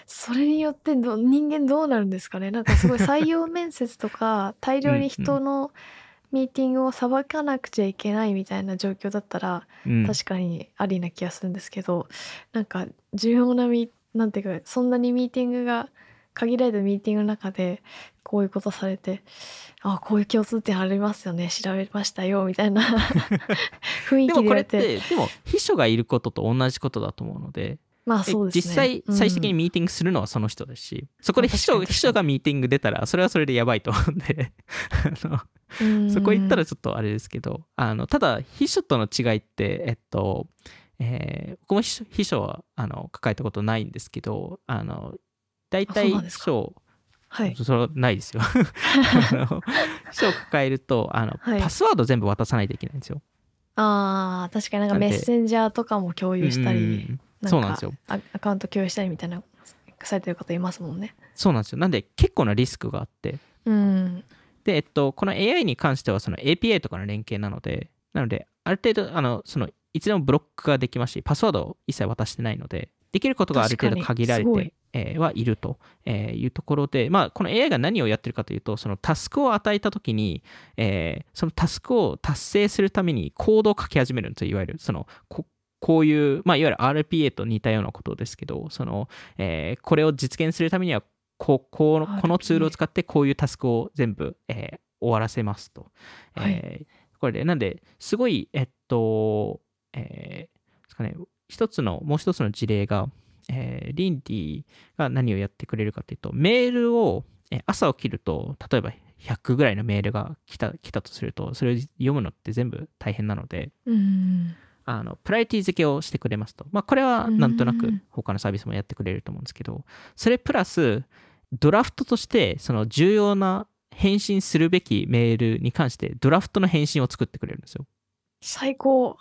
それによってど人間どうなるんですかね？なんかすごい採用面接とか 大量に人のミーティングをさばかなくちゃいけないみたいな状況だったら、確かにありな気がするんですけど、うなんか重要なみなんていうかそんなにミーティングが限られたミーティングの中でこういうことされてあこういう共通点ありますよね調べましたよみたいな 雰囲でもこ気で言われれってて、でも、秘書がいることと同じことだと思うので、まあえそうですね。実際、うん。最終的にミーティングするのはその人ですし、そこで秘書秘書がミーティング出たら、それはそれでやばいと思うんで、あのうん。そこ行ったらちょっとあれですけど、あのただ、秘書との違いって、えっと、えー僕も秘書はあの抱えたことないんですけど、あの大あ体秘書、はいそれはないですよ。あの秘書を抱えるとあの、はいパスワード全部渡さないといけないんですよ。あー確かになんかメッセンジャーとかも共有したり、うんかそうなんですよ。アアカウント共有したりみたいなされてる方いますもんね。そうなんですよ。なんで結構なリスクがあって、うん。で、えっと、この AI に関してはその API とかの連携なので、なので、ある程度、あの、その、いつでもブロックができますし、パスワードを一切渡してないので、できることがある程度限られて、えーはいるとえーいうところで、まあ、この AI が何をやってるかというと、そのタスクを与えたときに、えーそのタスクを達成するためにコードを書き始めるんですよ、いわゆる。その、ここういう、まあ、いわゆる RPA と似たようなことですけど、その、えーこれを実現するためには、こうこうこのツールを使ってこういうタスクを全部、えー終わらせますと。はいえーこれで、なんで、すごい、えっと、えーですかね、一つの、もう一つの事例が、えーリンディが何をやってくれるかというと、メールを、えー朝起きると、例えば100ぐらいのメールが来た来たとすると、それを読むのって全部大変なので、うん。あのプライオリティ付けをしてくれますと。まあ、これはなんとなくうん他のサービスもやってくれると思うんですけど、それプラス、ドラフトとして、その重要な返信するべきメールに関して、ドラフトの返信を作ってくれるんですよ。最高。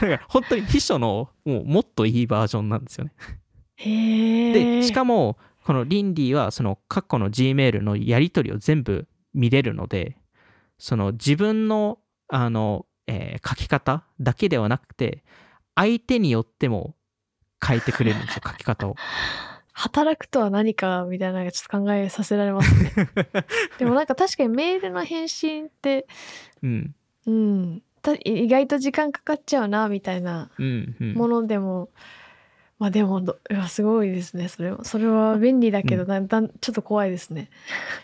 だから本当に秘書のもうもっといいバージョンなんですよね。へえ。で、しかも、このリンディはその過去の Gmail のやり取りを全部見れるので、その自分のあの、えー書き方だけではなくて、相手によっても変えてくれるんですよ、書き方を。働くとは何かみたいなのがちょっと考えさせられますね。でもなんか確かにメールの返信って、うん。うん、た意外と時間かかっちゃうなみたいなうん、うん。ものでも、まあでもどいやすごいですねそれはそれは便利だけど、うんだんだんちょっと怖いですね。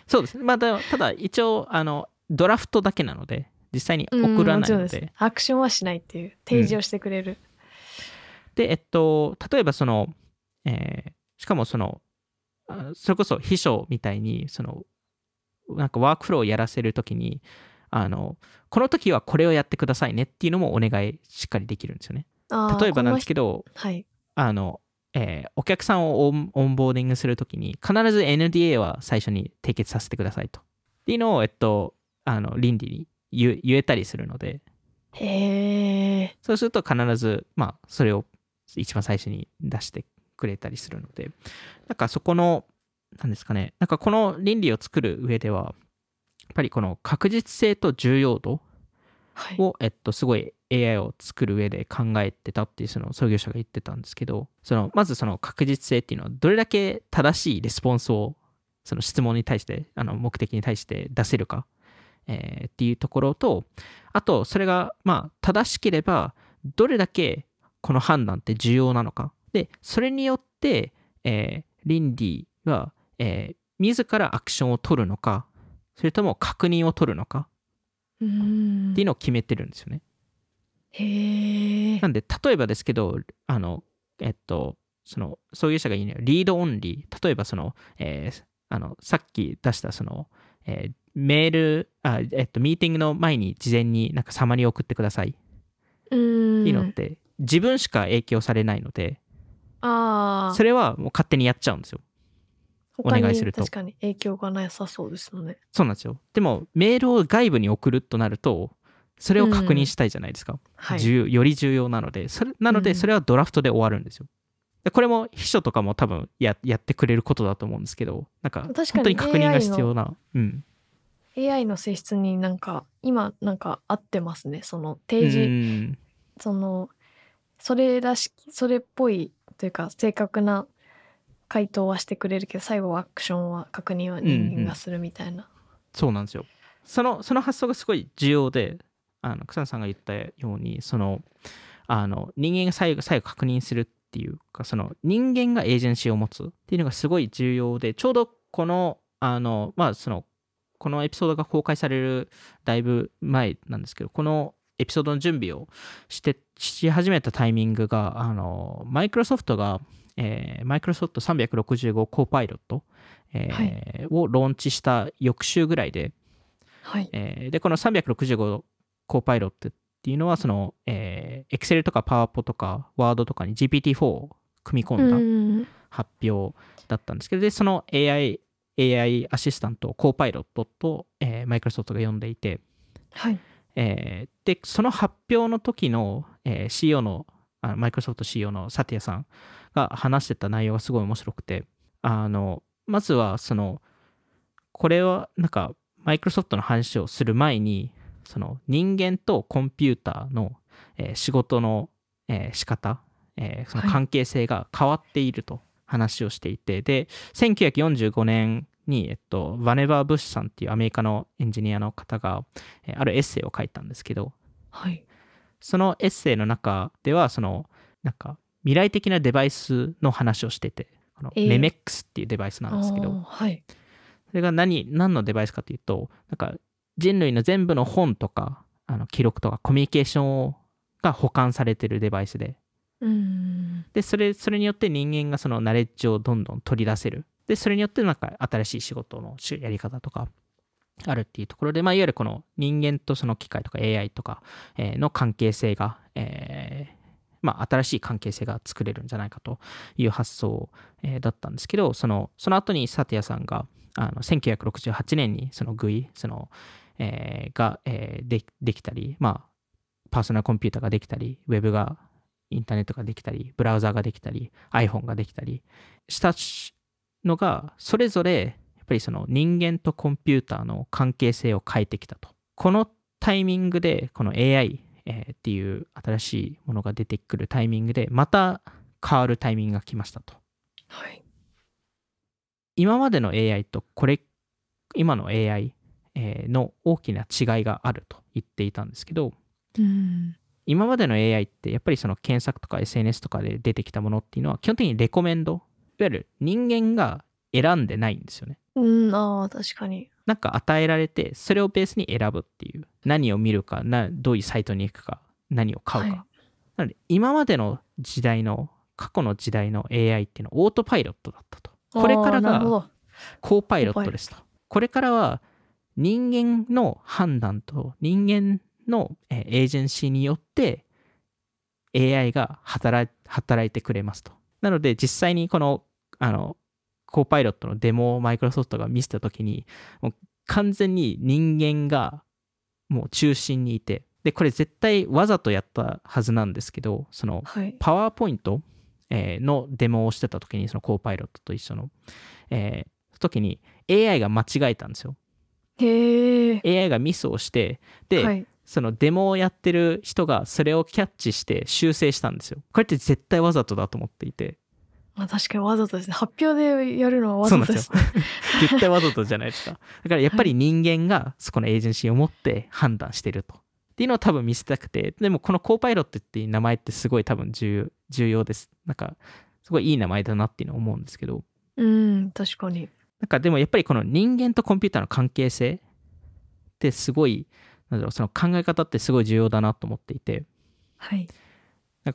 そうですね。まあ、だただ一応、あの、ドラフトだけなので、実際にうん送らもないので、ちろんです。アクションはしないっていう提示をしてくれる。で、えっと、例えばその、えーしかもその、あそれこそ秘書みたいに、その、なんかワークフローをやらせるときに、あの、この時はこれをやってくださいねっていうのもお願いしっかりできるんですよね。例えばなんですこけど、はい。あの、えーお客さんをオンオンボーディングするときに、必ず NDA は最初に締結させてくださいと。っていうのを、えっと、あの、 Lindy に言言えたりするので、へえ。そうすると必ず、まあ、それを一番最初に出してくれたりするので、なんかそこの、なんですかね、なんかこの倫理を作る上では、やっぱりこの確実性と重要度はい。を、えっと、すごい AI を作る上で考えてたっていうその創業者が言ってたんですけど、そのまずその確実性っていうのはどれだけ正しいレスポンスをその質問に対して、あの目的に対して出せるか、えーっていうところと、あとそれがまあ正しければどれだけこの判断って重要なのかっで、それによって、えーリンディは、えー自らアクションを取るのか、それとも確認を取るのか？っていうのを決めてるんですよね。なんで、例えばですけど、あの、えっと、その、そういう者が言うには、リードオンリー。例えば、その、えーあの、さっき出した、その、えーメール、あ、えっと、ミーティングの前に事前になんかサマリーを送ってくださいっていうのって、自分しか影響されないので、ああそれはもう勝手にやっちゃうんですよ。お願いすると確かに影響がなさそうですよねそうなんですよ。でも、メールを外部に送るとなると、それを確認したいじゃないですか。はい重要より重要なので、それなので、うんそれはドラフトで終わるんですよ。でこれも秘書とかも多分ややってくれることだと思うんですけど、なんか確かに本当に確認が必要な。うん。AI の性質になんか今なんか合ってますねそのう提示、んそのそれらしきそれっぽいというか正確な回答はしてくれるけど最後はアクションは確認は人間がするみたいな、そうなんですよ。そのその発想がすごい重要で、あの草野さんが言ったように、そのあの人間が最後最後確認するっていうか、その人間がエージェンシーを持つっていうのがすごい重要で、ちょうどこの、あの、まあ、その、このエピソードが公開されるだいぶ前なんですけど、このエピソードの準備をして、し始めたタイミングが、あの、マイクロソフトが、えー、マイクロソフト365コーパイロット、えーをローンチした翌週ぐらいで、はい。えーで、この365コーパイロットっていうのは、その、えー、Excel とか PowerPo とか Word とかに GPT-4 を組み込んだうん発表だったんですけど、で、その AI、AI アシスタントをコーパイロットと、えー、マイクロソフトが呼んでいて、はい。えーで、その発表の時の、えー CEO の、あマイクロソフト CEO のサティアさんが話してた内容がすごい面白くて、あの、まずは、その、これは、なんか、マイクロソフトの話をする前に、その人間とコンピューターの、えー仕事の、えー仕方、えーそのはい。関係性が変わっていると話をしていて、で、1945年に、えっと、バネバー・ブッシュさんっていうアメリカのエンジニアの方が、えーあるエッセイを書いたんですけど、はいそのエッセイの中では、その、なんか、未来的なデバイスの話をしてて、このえー。メメックスっていうデバイスなんですけど、はい。それが何、何のデバイスかというと、なんか、人類の全部の本とか、あの記録とかコミュニケーションをが保管されてるデバイスで、うん。で、それ、それによって人間がそのナレッジをどんどん取り出せる。で、それによってなんか新しい仕事のしやり方とかあるっていうところで、まあ、いわゆるこの人間とその機械とか AI とか、の関係性が、えーまあ、新しい関係性が作れるんじゃないかという発想、えーだったんですけど、その、その後にサティアさんが、あの、1968年にその GUI、その、えーが、えーでできたり、まあ、パーソナルコンピューターができたり、ウェブが、インターネットができたり、ブラウザーができたり、iPhone ができたりしたのが、それぞれ、ぱりその人間とコンピューターの関係性を変えてきたと。このタイミングで、この AI、えーっていう新しいものが出てくるタイミングで、また変わるタイミングが来ましたと。はい今までの AI とこれ、今の AI えーの大きな違いがあると言っていたんですけど、うん今までの AI ってやっぱりその検索とか SNS とかで出てきたものっていうのは基本的にレコメンド、いわゆる人間が選んでないんですよね。うんああ確かになんか与えられて、それをベースに選ぶっていう。何を見るか、などういうサイトに行くか、何を買うか。はいなので、今までの時代の、過去の時代の AI っていうのはオートパイロットだったと。これからがコーパイロットですと。これからは人間の判断と人間のえーエージェンシーによって AI が働いてくれますと。なので実際にこのあのコーパイロットのデモをマイクロソフトが見せたときにもう完全に人間がもう中心にいてでこれ絶対わざとやったはずなんですけどそのはい。パワーポイントえーのデモをしてた時にそのコーパイロットと一緒の、えー時に AI が間違えたんですよ。へえ AI がミスをしてで、はい。そのデモをやってる人がそれをキャッチして修正したんですよ。これって絶対わざとだと思っていてまあ確かにわざとですね発表でやるのはわざとですね絶対わざとじゃないですか。だからやっぱり人間がそこのエージェンシーを持って判断してると。っていうのを多分見せたくて、でもこのコーパイロットっていう名前ってすごい多分重重要です。なんか、すごいいい名前だなっていうのを思うんですけど。うん、確かに。なんかでもやっぱりこの人間とコンピューターの関係性ってすごい、なんだろう、その考え方ってすごい重要だなと思っていて、はい。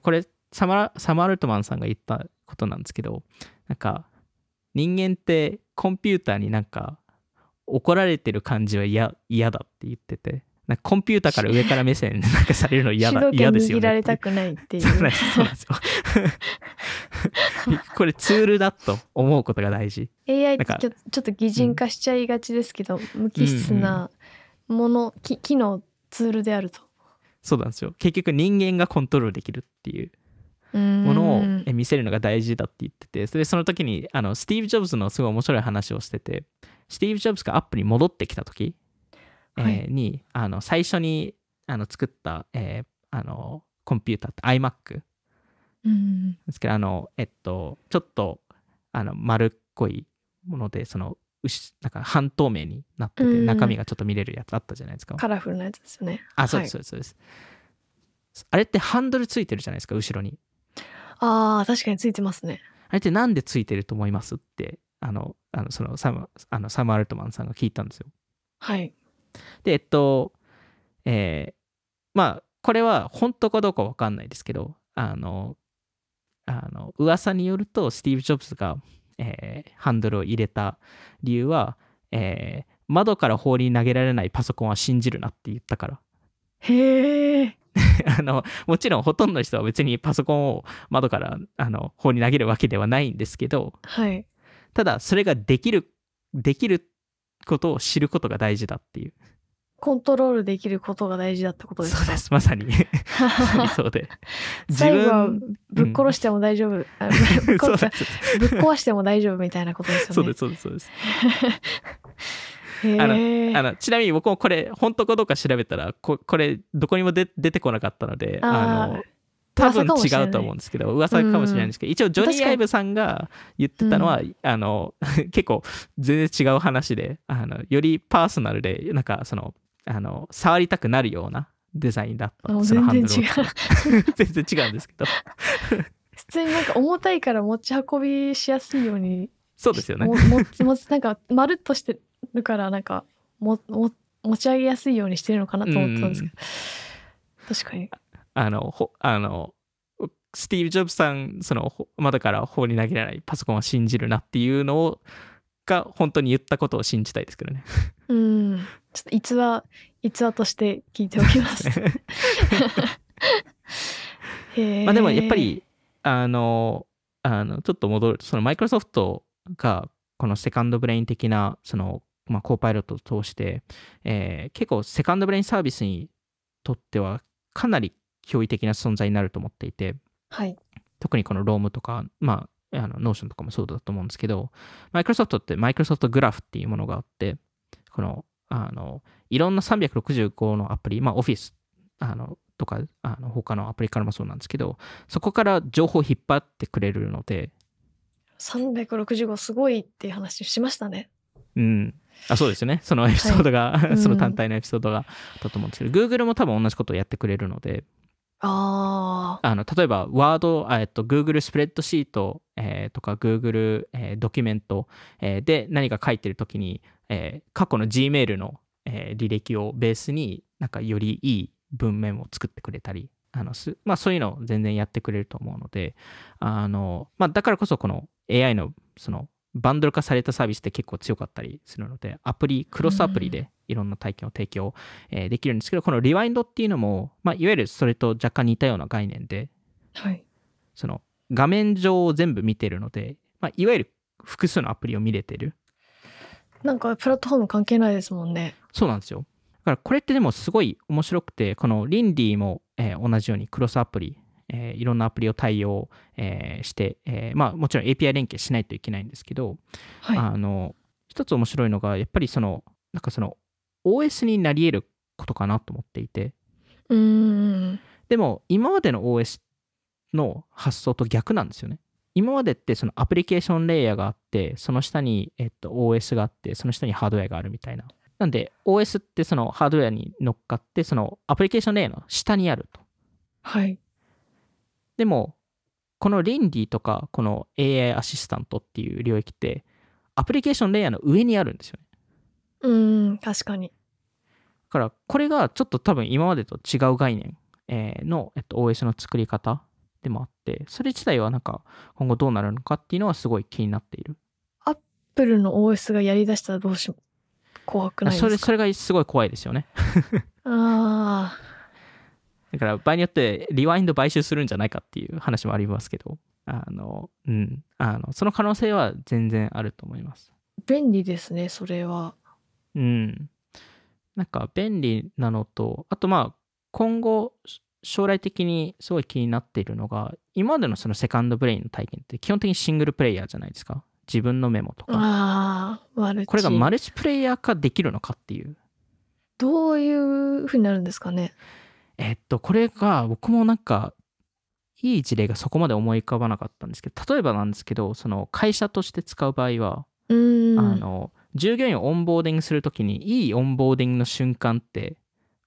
これサマ、サマー・アルトマンさんが言ったことなんですけど、なんか、人間ってコンピューターになんか怒られてる感じは嫌嫌だって言ってて、なんかコンピューターから上から目線 なんかされるの嫌だ 嫌ですよねられたくないっていそうそうなんですよ。これツールだと思うことが大事。AI ってちょちょっと擬人化しちゃいがちですけど、無機質なもの、き機能ツールであると。そうなんですよ。結局人間がコントロールできるっていうもものをえ見せるのが大事だって言ってて、それでその時にあのスティーブ・ジョブズのすごい面白い話をしてて、スティーブ・ジョブズがアップに戻ってきた時、えーはいにあの最初にあの作った、えーあのコンピューターって iMac うんですけど、あの、えっと、ちょっとあの丸っこいもので、その、牛なんか半透明になってて、うん中身がちょっと見れるやつあったじゃないですか。カラフルなやつですよね。あ、そうです、はいそうです、そうです。あれってハンドルついてるじゃないですか、後ろに。ああ、確かについてますね。あれってなんでついてると思いますって、あの、あのそのサムあのサム・アルトマンさんが聞いたんですよ。はい。で、えっと、えーまあ、これは本当かどうかわかんないですけど、あの、あの噂によると、スティーブ・ジョブズが、えーハンドルを入れた理由は、えー窓から放り投げられないパソコンは信じるなって言ったから。へえ。あのもちろんほとんどの人は別にパソコンを窓からあの放り投げるわけではないんですけど、はい。ただそれができる、できることを知ることが大事だっていう。コントロールできることが大事だってことですか？そうです、まさに。そうで。自ぶっ殺しても大丈夫。ぶっ壊しても大丈夫みたいなことですよね。そうです、そうです、そうです。へあのえ。あのちなみに僕もこれ、本当かどうか調べたら、ここれ、どこにも出出てこなかったので、あの多分違うと思うんですけど、噂かもしれないんですけど、一応、ジョニー・アイブさんが言ってたのは、あの 結構、全然違う話で、あのよりパーソナルで、なんか、その、あの触りたくなるようなデザインだったあそのハン全ドルを。全然違う。んですけど、普通になんか重たいから持ち運びしやすいように。そうですよね。も。ももなんかまるっとしてるからなんかもも持ち上げやすいようにしてるのかなと思ったんですけど。確かに。あの、ほあの、スティーブ・ジョブズさん、その、ほ窓から放り投げられないパソコンを信じるなっていうのを、が本当に言ったことを信じたいですけどね。うん。ちょっと逸話逸話として聞いておきます。まあでもやっぱり、あの、あのちょっと戻ると、そのマイクロソフトが、このセカンドブレイン的な、その、まあ、コーパイロットを通して、えー結構セカンドブレインサービスにとってはかなり驚異的な存在になると思っていて、はい。特にこの Roam とか、まあ、あの、 Notion とかもそうだと思うんですけど、マイクロソフトって Microsoft Graph っていうものがあって、この、あの、いろんな365のアプリ、まあ、オフィス、あの、とか、あの、他のアプリからもそうなんですけど、そこから情報を引っ張ってくれるので、365すごいっていう話しましたね。うん。あ、そうですよね。そのエピソードが、うんその単体のエピソードがあったと思うんですけど、Google も多分同じことをやってくれるので、ああ。あの例えば、ワード、あえっと、Google スプレッドシート、えーとか Google、えードキュメント、えーで何か書いてるときに、えー過去の Gmail の、えー履歴をベースになんかよりいい文面を作ってくれたり、あのすまあ、そういうのを全然やってくれると思うので、あのまあ、だからこそこの AI のそのバンドル化されたサービスって結構強かったりするので、アプリ、クロスアプリでいろんな体験を提供、えーできるんですけど、このリワインドっていうのも、まあ、いわゆるそれと若干似たような概念で、はい。その画面上を全部見てるので、まあ、いわゆる複数のアプリを見れてる。なんかプラットフォーム関係ないですもんね。そうなんですよ。だからこれってでもすごい面白くて、このリンディも、えー同じようにクロスアプリ、えーいろんなアプリを対応、えーして、えーまあもちろん API 連携しないといけないんですけど、はい。あの、一つ面白いのが、やっぱりその、なんかその OS になり得ることかなと思っていて、うーん。でも今までの OS の発想と逆なんですよね。今までってそのアプリケーションレイヤーがあって、その下に、えっと、OS があって、その下にハードウェアがあるみたいななんで OS ってそのハードウェアに乗っかってそのアプリケーションレイヤーの下にあると。はい。でもこの倫理とかこの AI アシスタントっていう領域ってアプリケーションレイヤーの上にあるんですよね。うん、確かに。だからこれがちょっと多分今までと違う概念えーの、えっと、OS の作り方でもあってそれ自体はなんか今後どうなるのかっていうのはすごい気になっている。アップルの OS がやりだしたらどうし怖くないですか？それそれがすごい怖いですよね。あだから場合によってリワインド買収するんじゃないかっていう話もありますけど、あの、うん、あの、その可能性は全然あると思います。ー便利ですね、それは。うん。なんか便利なのと、あとまあ、今後、将来的にすごい気になっているのが、今までのそのセカンドブレインの体験って基本的にシングルプレイヤーじゃないですか。自分のメモとか。ああ、マルチ。これがマルチプレイヤー化できるのかっていう。どういう風になるんですかね。えっと、これが僕もなんか、いい事例がそこまで思い浮かばなかったんですけど、例えばなんですけど、その会社として使う場合は。あの、従業員をオンボーディングするときに、いいオンボーディングの瞬間って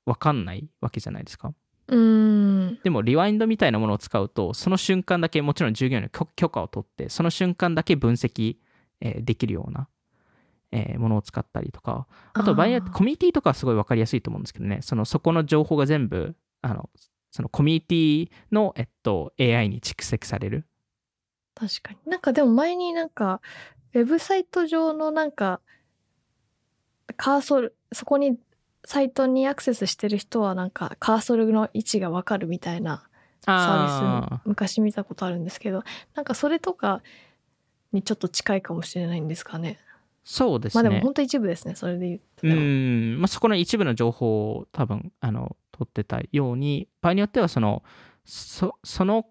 分かんないわけじゃないですか。うーん。でも、 Rewind みたいなものを使うと、その瞬間だけ、もちろん従業員の許許可を取って、その瞬間だけ分析、えーできるような、えーものを使ったりとか、あと、場合によってコミュニティとかはすごい分かりやすいと思うんですけどね、そのそこの情報が全部、あの、そのコミュニティの、えっと、AI に蓄積される。確かに。なんかでも前になんか、ウェブサイト上のなんか、カーソル、そこに、サイトにアクセスしてる人はなんかカーソルの位置がわかるみたいなサービスあ昔見たことあるんですけどなんかそれとかにちょっと近いかもしれないんですかね。そうですね。まあでも本当一部ですねそれで言ってうもん、まあ、そこの一部の情報を多分あの取ってたように場合によってはそのそその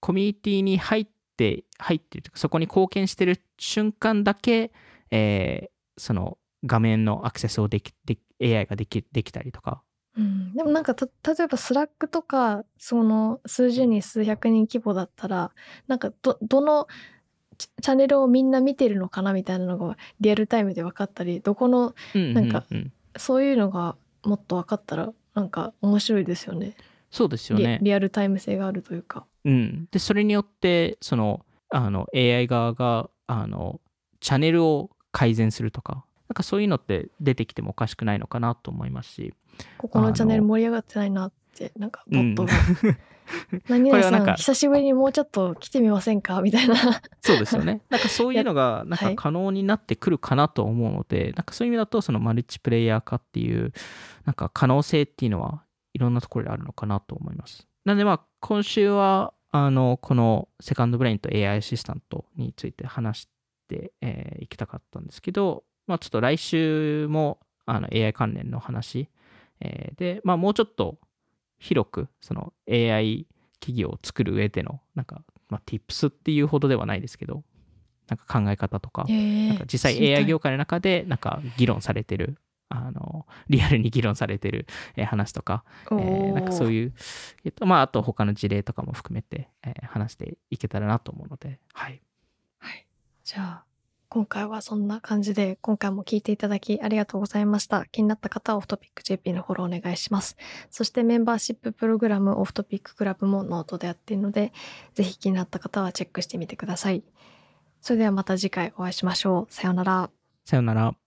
コミュニティに入って入ってるというかそこに貢献してる瞬間だけ、えーその画面のアクセスをできで AI ができできたりとか。うん、でもなんかた例えば Slack とかその数十人数百人規模だったらなんかどどのチチャンネルをみんな見てるのかなみたいなのがリアルタイムで分かったりどこのうんなんかそういうのがもっと分かったらなんか面白いですよねそうですよリね。リアルタイム性があるというか。うん、でそれによってそのあの AI 側があのチャンネルを改善するとかなんかそういうのって出てきてもおかしくないのかなと思いますしここのチャンネル盛り上がってないなってなんかボットが「何々さん久しぶりにもうちょっと来てみませんか? 」みたいな。そうですよね。なんかそういうのがなんはい。か可能になってくるかなと思うので、なんかそういう意味だとそのマルチプレイヤー化っていうなんか可能性っていうのはいろんなところであるのかなと思います。なのでまあ今週はあのこのセカンドブレインと AI アシスタントについて話してい、えーいきたかったんですけど、まあ、ちょっと来週もあの AI 関連の話、えーで、まあ、もうちょっと広くその AI 企業を作る上でのなんか、まあ、tips っていうほどではないですけどなんか考え方とかなんか実際 AI 業界の中でなんか議論されてるあのリアルに議論されてるえー話とか、えーなんかそうういう、えっとまあ、あと他の事例とかも含めて、えー話していけたらなと思うので、はい。はい、じゃあ今回はそんな感じで今回も聞いていただきありがとうございました。気になった方はオフトピック JP のフォローお願いします。そしてメンバーシッププログラムオフトピッククラブもノートでやっているのでぜひ気になった方はチェックしてみてください。それではまた次回お会いしましょう。さようなら。さようなら。